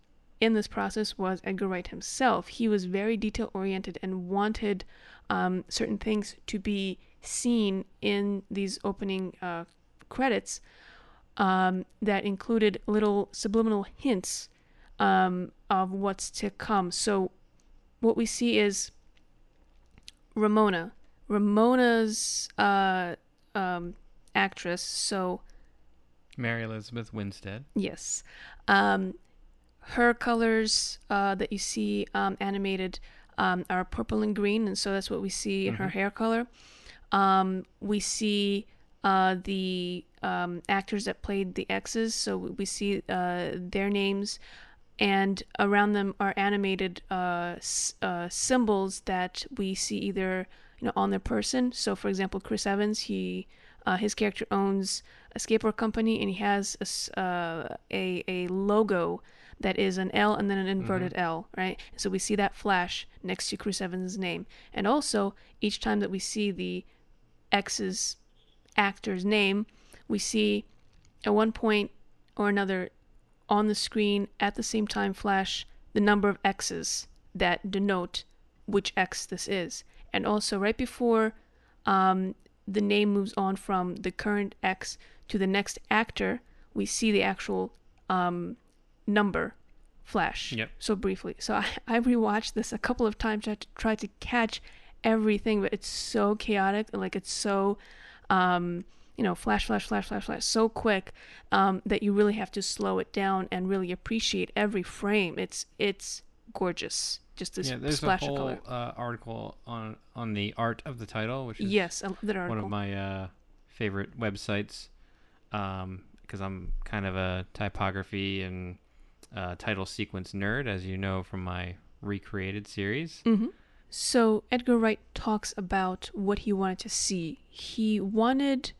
in this process was Edgar Wright himself. He was very detail oriented and wanted um, certain things to be seen in these opening uh, credits um, that included little subliminal hints um, of what's to come. So, what we see is Ramona. Ramona's uh, um, actress, so Mary Elizabeth Winstead. Yes. Um, her colors uh, that you see um, animated um, are purple and green, and so that's what we see in her hair color. Um, we see uh, the um, actors that played the X's. So we see uh, their names, and around them are animated uh, s- uh, symbols that we see either you know on their person. So, for example, Chris Evans, he uh, his character owns a skateboard company, and he has a uh, a, a logo that is an L and then an inverted L, right? So we see that flash next to Chris Evans' name, and also each time that we see the X's actor's name, we see at one point or another on the screen at the same time flash the number of X's that denote which X this is. And also, right before um, the name moves on from the current X to the next actor, we see the actual um, number flash Yep. so briefly. So I, *laughs* I rewatched this a couple of times to try to catch everything, but it's so chaotic. And like it's so, um, you know, flash, flash, flash, flash, flash, so quick um, that you really have to slow it down and really appreciate every frame. It's it's gorgeous. Just this yeah, there's a splash of whole color. uh, article on on the art of the title, which is Yes, I love that article. one of my uh, favorite websites um, because I'm kind of a typography and uh, title sequence nerd, as you know from my recreated series. hmm So Edgar Wright talks about what he wanted to see. He wanted,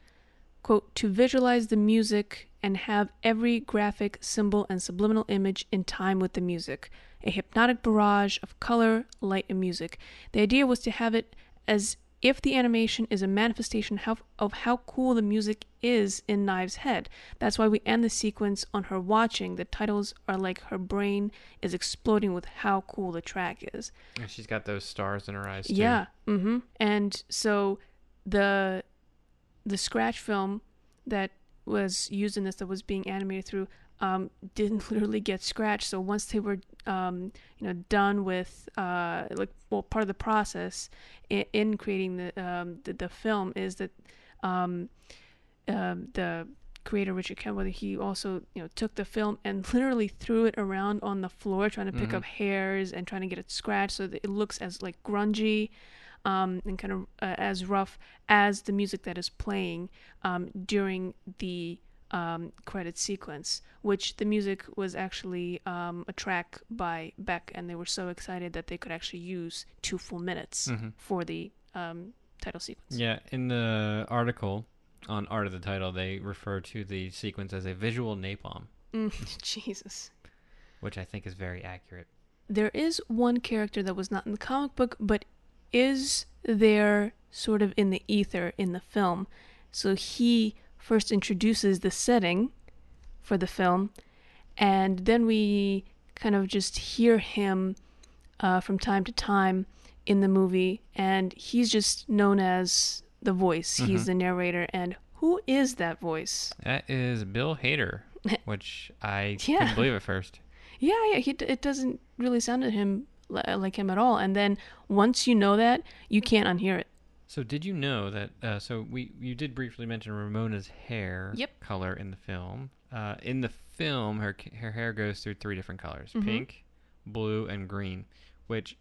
quote, to visualize the music and have every graphic, symbol, and subliminal image in time with the music. A hypnotic barrage of color, light, and music. The idea was to have it as if the animation is a manifestation of how cool the music is in Knives Head. That's why we end the sequence on her watching. The titles are like her brain is exploding with how cool the track is. And she's got those stars in her eyes too. Yeah. Mm-hmm. And so the the scratch film that was used in this that was being animated through um, *laughs* didn't literally get scratched. So once they were um, you know done with uh, like well part of the process in, in creating the, um, the the film is that um, um, the creator Richard Kenworthy he also you know took the film and *laughs* literally threw it around on the floor trying to pick Mhm. up hairs and trying to get it scratched so that it looks as like grungy um, and kind of uh, as rough as the music that is playing um, during the um, credit sequence, which the music was actually um, a track by Beck, and they were so excited that they could actually use two full minutes Mhm. for the um, title sequence. Yeah, in the article on art of the title, they refer to the sequence as a visual napalm, Mm, *laughs* Jesus. which I think is very accurate. there is one character that was not in the comic book, but is there sort of in the ether in the film. So he first introduces the setting for the film, and then we kind of just hear him uh, from time to time in the movie, and he's just known as the voice. He's Mhm. the narrator, and who is that voice? That is Bill Hader, *laughs* which I Yeah. couldn't believe at first. Yeah, yeah, he, it doesn't really sound to him like him at all. And then once you know that, you can't unhear it. So did you know that? Uh, so we you did briefly mention Ramona's hair Yep. color in the film. Uh, in the film, her her hair goes through three different colors: Mhm. pink, blue, and green. Which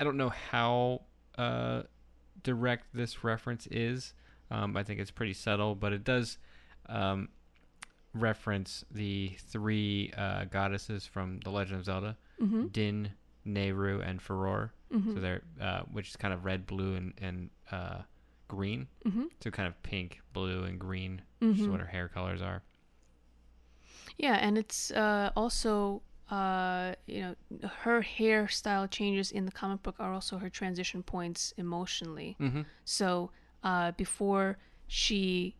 I don't know how uh, direct this reference is. Um, I think it's pretty subtle, but it does um, reference the three uh, goddesses from The Legend of Zelda: Mm-hmm. Din, Nayru, and Farore. Mhm. So they're uh, which is kind of red, blue, and and uh, green. Mm-hmm. So kind of pink, blue, and green, which is Mhm. what her hair colors are. Yeah, and it's uh, also, uh, you know, her hairstyle changes in the comic book are also her transition points emotionally. Mm-hmm. So uh, before she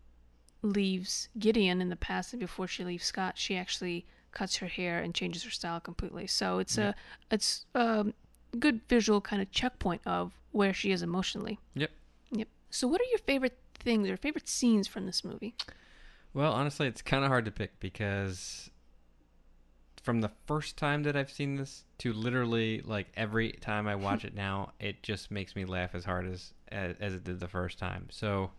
leaves Gideon in the past and before she leaves Scott, she actually cuts her hair and changes her style completely. So it's Yeah. a it's a good visual kind of checkpoint of where she is emotionally. Yep. Yep. So what are your favorite things or favorite scenes from this movie? Well, honestly, it's kind of hard to pick because from the first time that I've seen this to literally like every time I watch *laughs* it now, it just makes me laugh as hard as as, as it did the first time. So,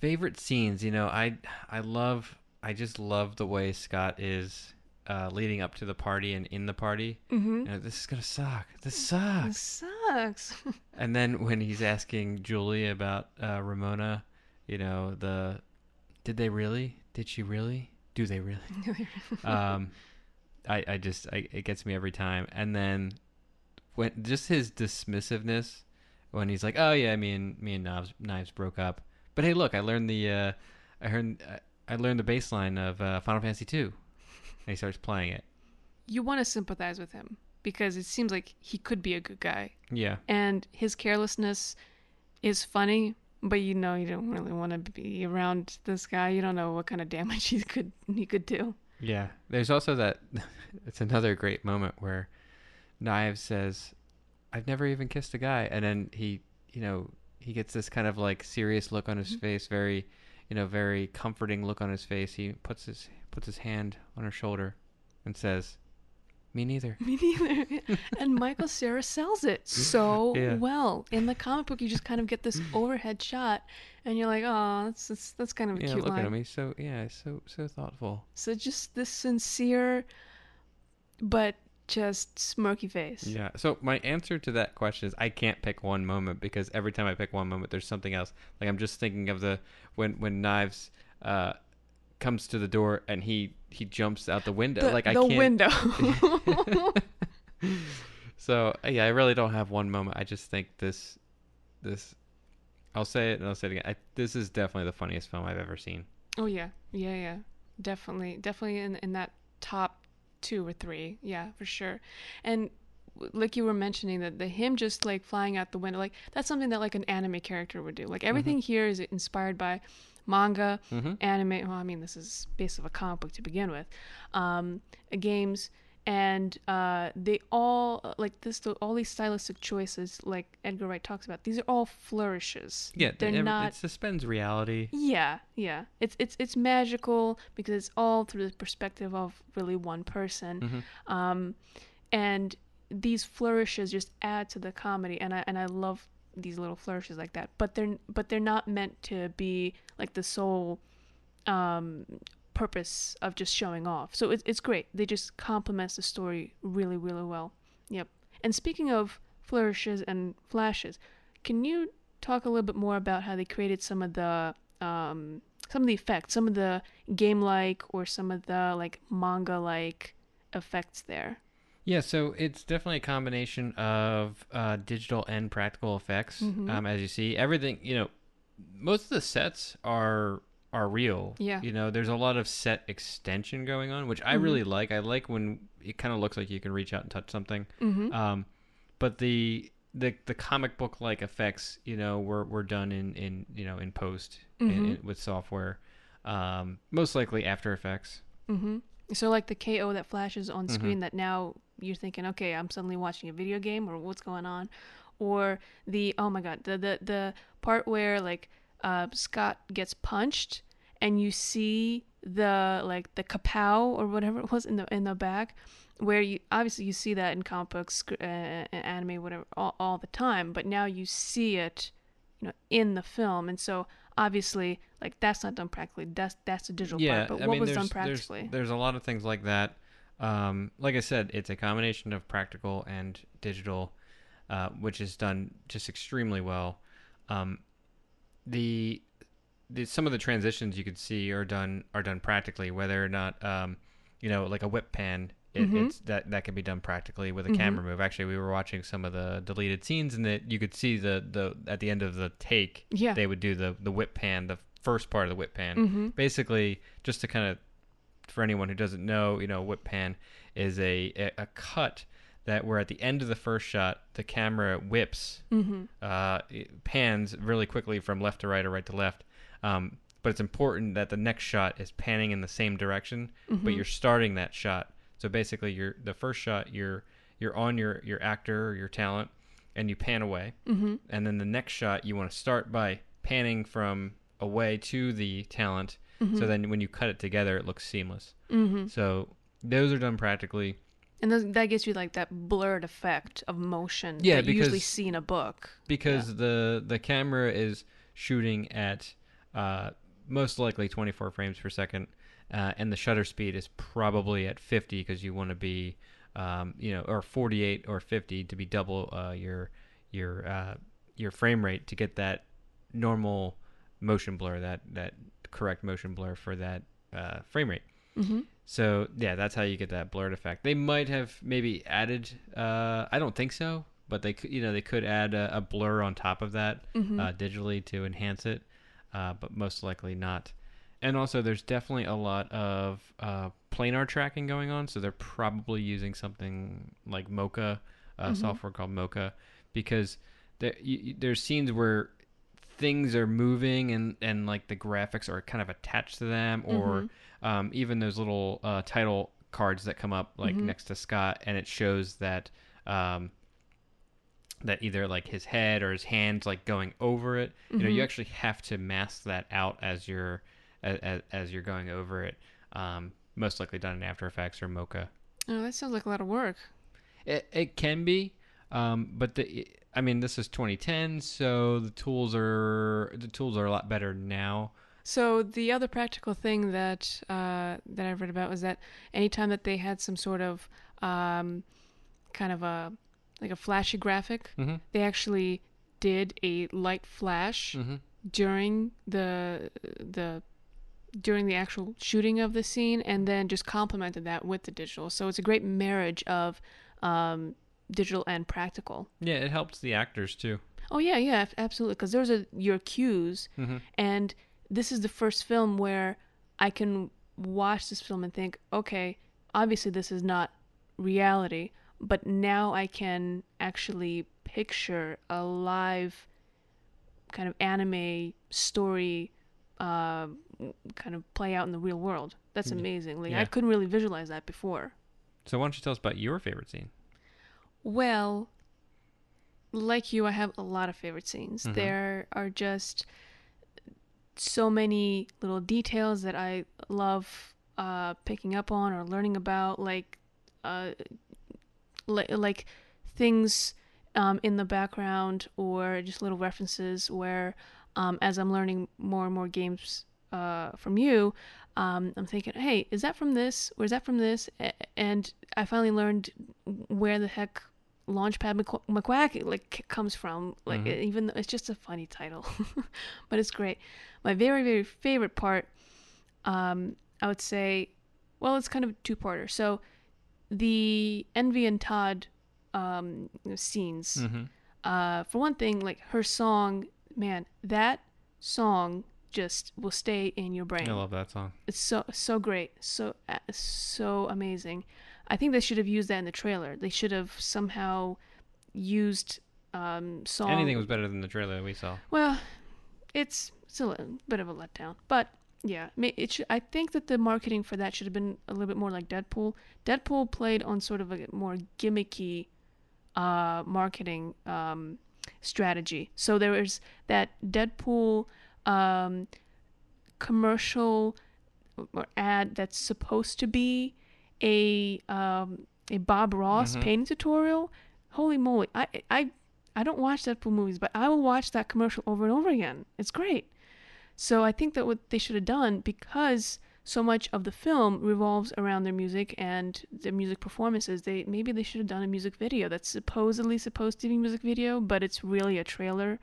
favorite scenes, you know, I I love I just love the way Scott is uh, leading up to the party and in the party. Mm-hmm. This is gonna suck. This sucks. This sucks. *laughs* And then when he's asking Julie about uh, Ramona, you know, the did they really? Did she really? *laughs* Do they really? um, I I just I, it gets me every time. And then when just his dismissiveness when he's like, "Oh yeah, me and me and Knives Knives broke up." But hey, look, I learned the uh, I heard I learned the bass line of uh, Final Fantasy 2. And he starts playing it. You want to sympathize with him because it seems like he could be a good guy. Yeah. And his carelessness is funny, but you know you don't really want to be around this guy. You don't know what kind of damage *laughs* he could he could do. Yeah. There's also that *laughs* it's another great moment where Knives says, "I've never even kissed a guy." And then he, you know, he gets this kind of like serious look on his Mm-hmm. face, very, you know, very comforting look on his face. He puts his puts his hand on her shoulder and says, "Me neither." *laughs* Me neither. and Michael Cera sells it so *laughs* Yeah. well. In the comic book, you just kind of get this overhead shot, and you're like, oh, that's that's, that's kind of a Yeah, cute look line. at him. He's so yeah, so so thoughtful. So just this sincere, but just smirky face. Yeah. So my answer to that question is I can't pick one moment because every time I pick one moment, there's something else. Like I'm just thinking of the when when Knives uh, comes to the door and he he jumps out the window. The, like I the can't. window. *laughs* So yeah, I really don't have one moment. I just think this this. I'll say it and I'll say it again. I, this is definitely the funniest film I've ever seen. oh yeah, yeah, yeah, definitely, definitely in in that top two or three. Yeah, for sure. And like you were mentioning that the him just like flying out the window, like that's something that like an anime character would do. Like everything here is inspired by manga, anime. Well, I mean, this is based off a comic book to begin with. Um, games. And uh, they all like this. All these stylistic choices, like Edgar Wright talks about, these are all flourishes. Yeah, they're not It suspends reality. yeah, yeah. It's it's it's magical because it's all through the perspective of really one person. Um, and these flourishes just add to the comedy and I and I love these little flourishes like that. But they're but they're not meant to be like the sole um purpose of just showing off. So it's it's great. They just complements the story really really well. Yep. And speaking of flourishes and flashes, can you talk a little bit more about how they created some of the um some of the effects, some of the game like or some of the like manga like effects there? Yeah, so it's definitely a combination of uh, digital and practical effects. Mm-hmm. Um, as you see, everything you know, most of the sets are are real. Yeah. You know, there's a lot of set extension going on, which I Mm-hmm. really like. I like when it kind of looks like you can reach out and touch something. Mm-hmm. Um, but the the the comic book like effects, you know, were were done in in you know in post Mm-hmm. in, with software. Um, most likely After Effects. Mm-hmm. So like the KO that flashes on Mm-hmm. screen that now you're thinking, okay, I'm suddenly watching a video game or what's going on, or the oh my god, the the the part where like uh, Scott gets punched and you see the like the kapow or whatever it was in the in the back where you obviously you see that in comic books uh, anime whatever all, all the time but now you see it you know in the film and so obviously like that's not done practically that's that's the digital yeah, part but I what mean, was there's, done there's- practically There's, a lot of things like that. Um, like I said, it's a combination of practical and digital, uh, which is done just extremely well. Um, the, the some of the transitions you could see are done are done practically, whether or not um, you know, like a whip pan. It, Mm-hmm. It's that that can be done practically with a camera move. Actually, we were watching some of the deleted scenes, and that you could see the the at the end of the take, Yeah. they would do the the whip pan, the first part of the whip pan. Mm-hmm. Basically, just to kind of for anyone who doesn't know, you know, whip pan is a, a, a cut that where at the end of the first shot, the camera whips, Mm-hmm. uh, it pans really quickly from left to right or right to left. Um, but it's important that the next shot is panning in the same direction, Mm-hmm. but you're starting that shot. So basically, you're the first shot, you're you're on your your actor or your talent, and you pan away, Mm-hmm. and then the next shot you want to start by panning from away to the talent. So then when you cut it together, it looks seamless. Mm-hmm. So those are done practically. And those, that gives you like that blurred effect of motion Yeah, that you usually see in a book because the the camera is shooting at uh, most likely 24 frames per second, uh, and the shutter speed is probably at 50 because you want to be, um, you know, or 48 or 50 to be double uh, your your uh, your frame rate to get that normal motion blur, that that correct motion blur for that uh, frame rate. Mm-hmm. So yeah, that's how you get that blurred effect. They might have maybe added. Uh, I don't think so, but they could. You know, they could add a, a blur on top of that Mm-hmm. uh, digitally to enhance it, uh, but most likely not. And also, there's definitely a lot of uh, planar tracking going on, so they're probably using something like Mocha, uh, software called Mocha, because there, you- there's scenes where things are moving and, and like the graphics are kind of attached to them, or um, even those little uh, title cards that come up like next to Scott, and it shows that. Um, that either like his head or his hands like going over it. You know, you actually have to mask that out as you're as, as you're going over it. Um, most likely done in After Effects or Mocha. Oh, that sounds like a lot of work. It it can be, um, but the I mean this is 2010, so the tools are the tools are a lot better now. So the other practical thing that uh, that I've read about was that anytime that they had some sort of um, kind of a like a flashy graphic, Mhm. they actually did a light flash Mhm. during the the during the actual shooting of the scene, and then just complemented that with the digital. So it's a great marriage of um, digital and practical. Yeah, it helps the actors too. Oh yeah, yeah, absolutely. Because those are your cues, Mhm. and this is the first film where I can watch this film and think, okay, obviously this is not reality, but now I can actually picture a live kind of anime story uh, kind of play out in the real world. That's amazing. Like I couldn't really visualize that before. So why don't you tell us about your favorite scene? Well, like you, I have a lot of favorite scenes. There are just so many little details that I love uh, picking up on or learning about, like uh, li- like things um, in the background or just little references where, um, as I'm learning more and more games uh, from you, um, I'm thinking, hey, is that from this? Or is that from this? A- And I finally learned where the heck Launchpad McQu- McQuack like comes from. Like even though it's just a funny title, *laughs* but it's great. My very very favorite part, um, I would say, well, it's kind of a two-parter. So the Envy and Todd um, scenes. Mm-hmm. Uh, for one thing, like her song, man, that song just will stay in your brain. I love that song. It's so so great, so uh, so amazing. I think they should have used that in the trailer. They should have somehow used um song. Anything was better than the trailer that we saw. Well, it's still a bit of a letdown, but yeah, it should, I think that the marketing for that should have been a little bit more like Deadpool. Deadpool played on sort of a more gimmicky uh, marketing um, strategy. So there was that Deadpool um, commercial or ad that's supposed to be a um, a Bob Ross painting tutorial. Holy moly! I I I don't watch Deadpool movies, but I will watch that commercial over and over again. It's great. So I think that what they should have done because so much of the film revolves around their music and their music performances. They maybe they should have done a music video that's supposedly supposed to be a music video, but it's really a trailer.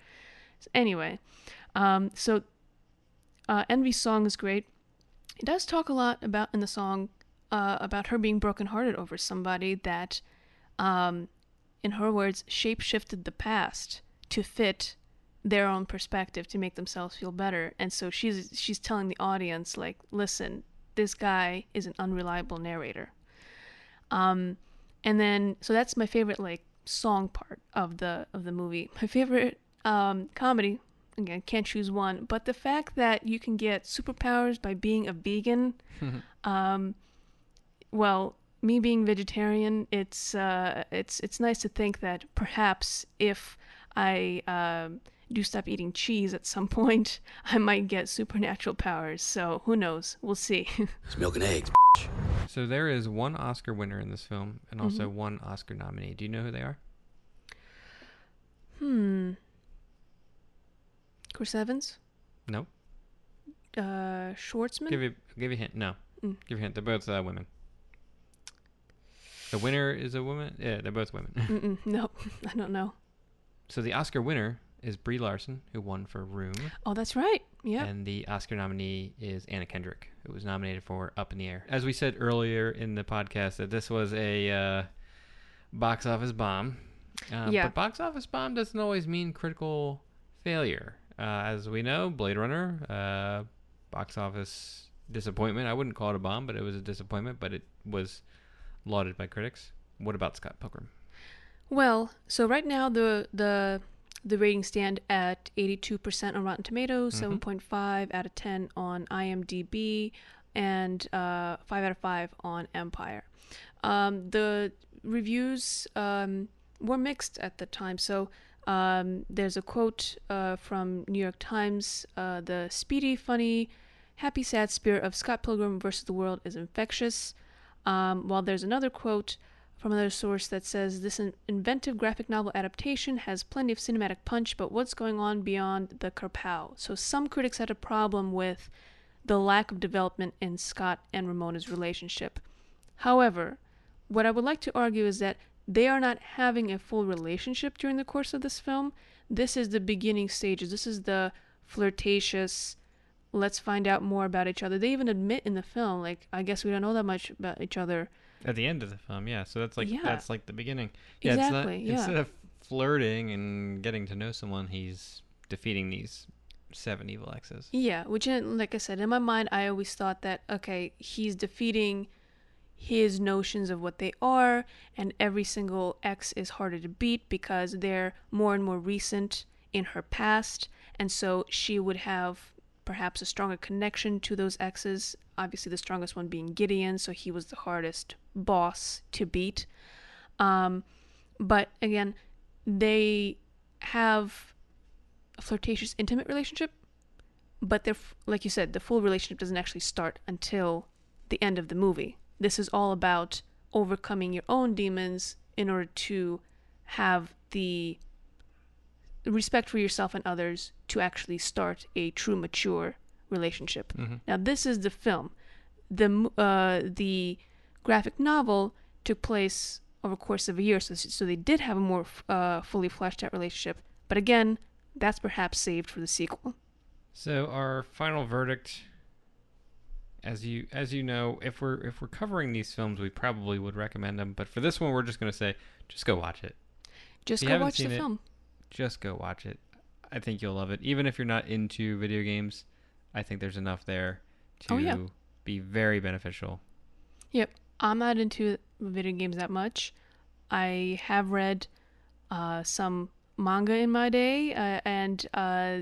Anyway, um, so uh, Envy's song is great. It does talk a lot about in the song uh, about her being brokenhearted over somebody that, um, in her words, shape-shifted the past to fit their own perspective to make themselves feel better. And so she's she's telling the audience like, listen, this guy is an unreliable narrator. Um, and then so that's my favorite like song part of the of the movie. *laughs* My favorite um, comedy again can't choose one, but the fact that you can get superpowers by being a vegan, *laughs* um, well, me being vegetarian, it's uh, it's it's nice to think that perhaps if I um do stop eating cheese at some *laughs* point, I might get supernatural powers. So who knows? We'll see. *laughs* It's milk and eggs. So there is one Oscar winner in this film and also one Oscar nominee. Do you know who they are? hmm. Chris Evans, No. uh, Schwartzman. Give you give you a hint. No. Mm. Give you a hint. They're both uh, women. The winner is a woman. Yeah, they're both women. No, *laughs* I don't know. so the Oscar winner is Brie Larson, who won for Room. Oh, that's right. Yeah. And the Oscar nominee is Anna Kendrick, who was nominated for Up in the Air. As we said earlier in the podcast, that this was a uh, box office bomb. Uh, Yeah. But box office bomb doesn't always mean critical failure. Uh, as we know, Blade Runner, uh, box office disappointment. I wouldn't call it a bomb, but it was a disappointment, but it was lauded by critics. What about Scott Pilgrim? Well, so right now the the the ratings stand at 82% on Rotten Tomatoes, Mhm. 7.5 out of 10 on IMDb, and uh, 5 out of 5 on Empire. Um, the reviews um, were mixed at the time. So um, there's a quote uh, from New York Times uh, The speedy, funny, happy, sad spirit of Scott Pilgrim versus the World is infectious. Um, while there's another quote from another source that says this in- inventive graphic novel adaptation has plenty of cinematic punch, but what's going on beyond the kerpow? So some critics had a problem with the lack of development in Scott and Ramona's relationship. However, what I would like to argue is that they are not having a full relationship during the course of this film. This is the beginning stages. This is the flirtatious, let's find out more about each other. They even admit in the film, like, I guess we don't know that much about each other. At the end of the film, yeah. So that's like Yeah. that's like the beginning. Yeah, Exactly, it's yeah. instead of flirting and getting to know someone, he's defeating these seven evil exes. Yeah, which, uh, like I said, in my mind, I always thought that, okay, he's defeating his notions of what they are, and every single ex is harder to beat because they're more and more recent in her past, and so she would have perhaps a stronger connection to those exes. Obviously, the strongest one being Gideon, so he was the hardest boss to beat. Um, but again, they have a flirtatious, intimate relationship, but they're like you said, the full relationship doesn't actually start until the end of the movie. This is all about overcoming your own demons in order to have the respect for yourself and others to actually start a true mature relationship. Mhm. Now this is the film. The uh, the graphic novel took place over the course of a year, so so they did have a more uh, fully fleshed out relationship. But again, that's perhaps saved for the sequel. So our final verdict, as you as you know, if we're if we're covering these films, we probably would recommend them. But for this one, we're just gonna say, just go watch it. Just you go watch the it, film. Just go watch it. I think you'll love it. Even if you're not into video games, I think there's enough there to Oh, yeah. be very beneficial. Yep. I'm not into video games that much. I have read uh, some manga in my day, uh, and uh,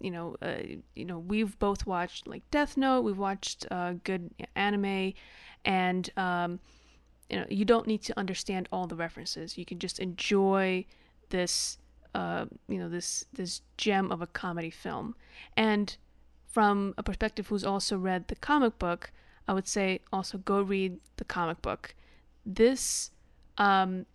you know, uh, you know, we've both watched like Death Note. We've watched uh, good anime, and um, you know, you don't need to understand all the references. You can just enjoy this, uh, you know, this this gem of a comedy film, and from a perspective who's also read the comic book, I would say also go read the comic book. This um,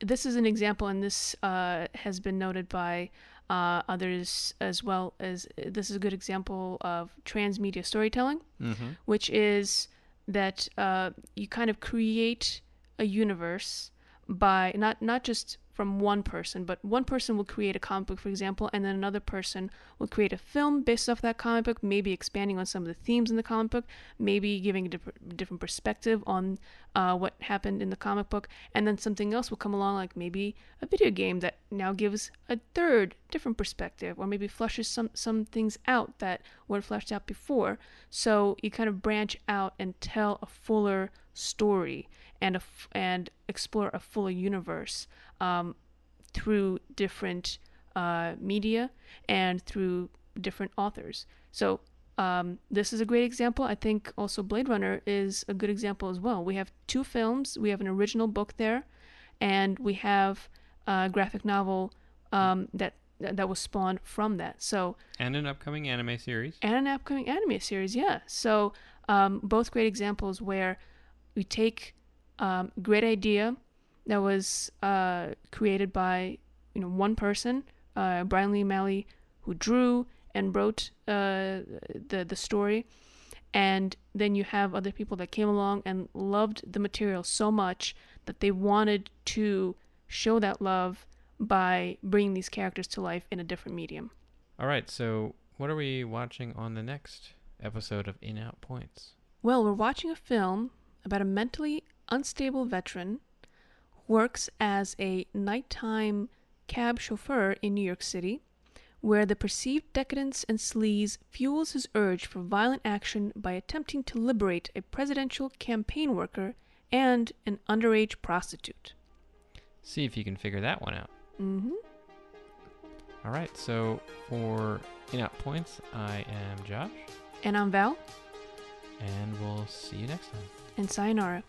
this is an example, and this uh, has been noted by uh, others as well as this is a good example of transmedia storytelling, Mm-hmm. which is that uh, you kind of create a universe by not not just from one person, but one person will create a comic book, for example, and then another person will create a film based off that comic book, maybe expanding on some of the themes in the comic book, maybe giving a diff- different perspective on uh, what happened in the comic book, and then something else will come along, like maybe a video game that now gives a third different perspective, or maybe flushes some some things out that weren't fleshed out before. So you kind of branch out and tell a fuller story and a f- and explore a fuller universe um, through different uh, media and through different authors. So um, this is a great example. I think also Blade Runner is a good example as well. We have two films. We have an original book there, and we have a graphic novel um, that that was spawned from that. So And an upcoming anime series. and an upcoming anime series. Yeah, so um, both great examples where we take um, great idea that was uh, created by you know one person, uh, Bryan Lee O'Malley, who drew and wrote uh, the the story, and then you have other people that came along and loved the material so much that they wanted to show that love by bringing these characters to life in a different medium. All right, so what are we watching on the next episode of In Out Points? Well, we're watching a film about a mentally unstable veteran works as a nighttime cab chauffeur in New York City, where the perceived decadence and sleaze fuels his urge for violent action by attempting to liberate a presidential campaign worker and an underage prostitute. See if you can figure that one out. Mm-hmm. All right, so for In Out Points, I am Josh, And I'm Val, and we'll see you next time. and sayonara.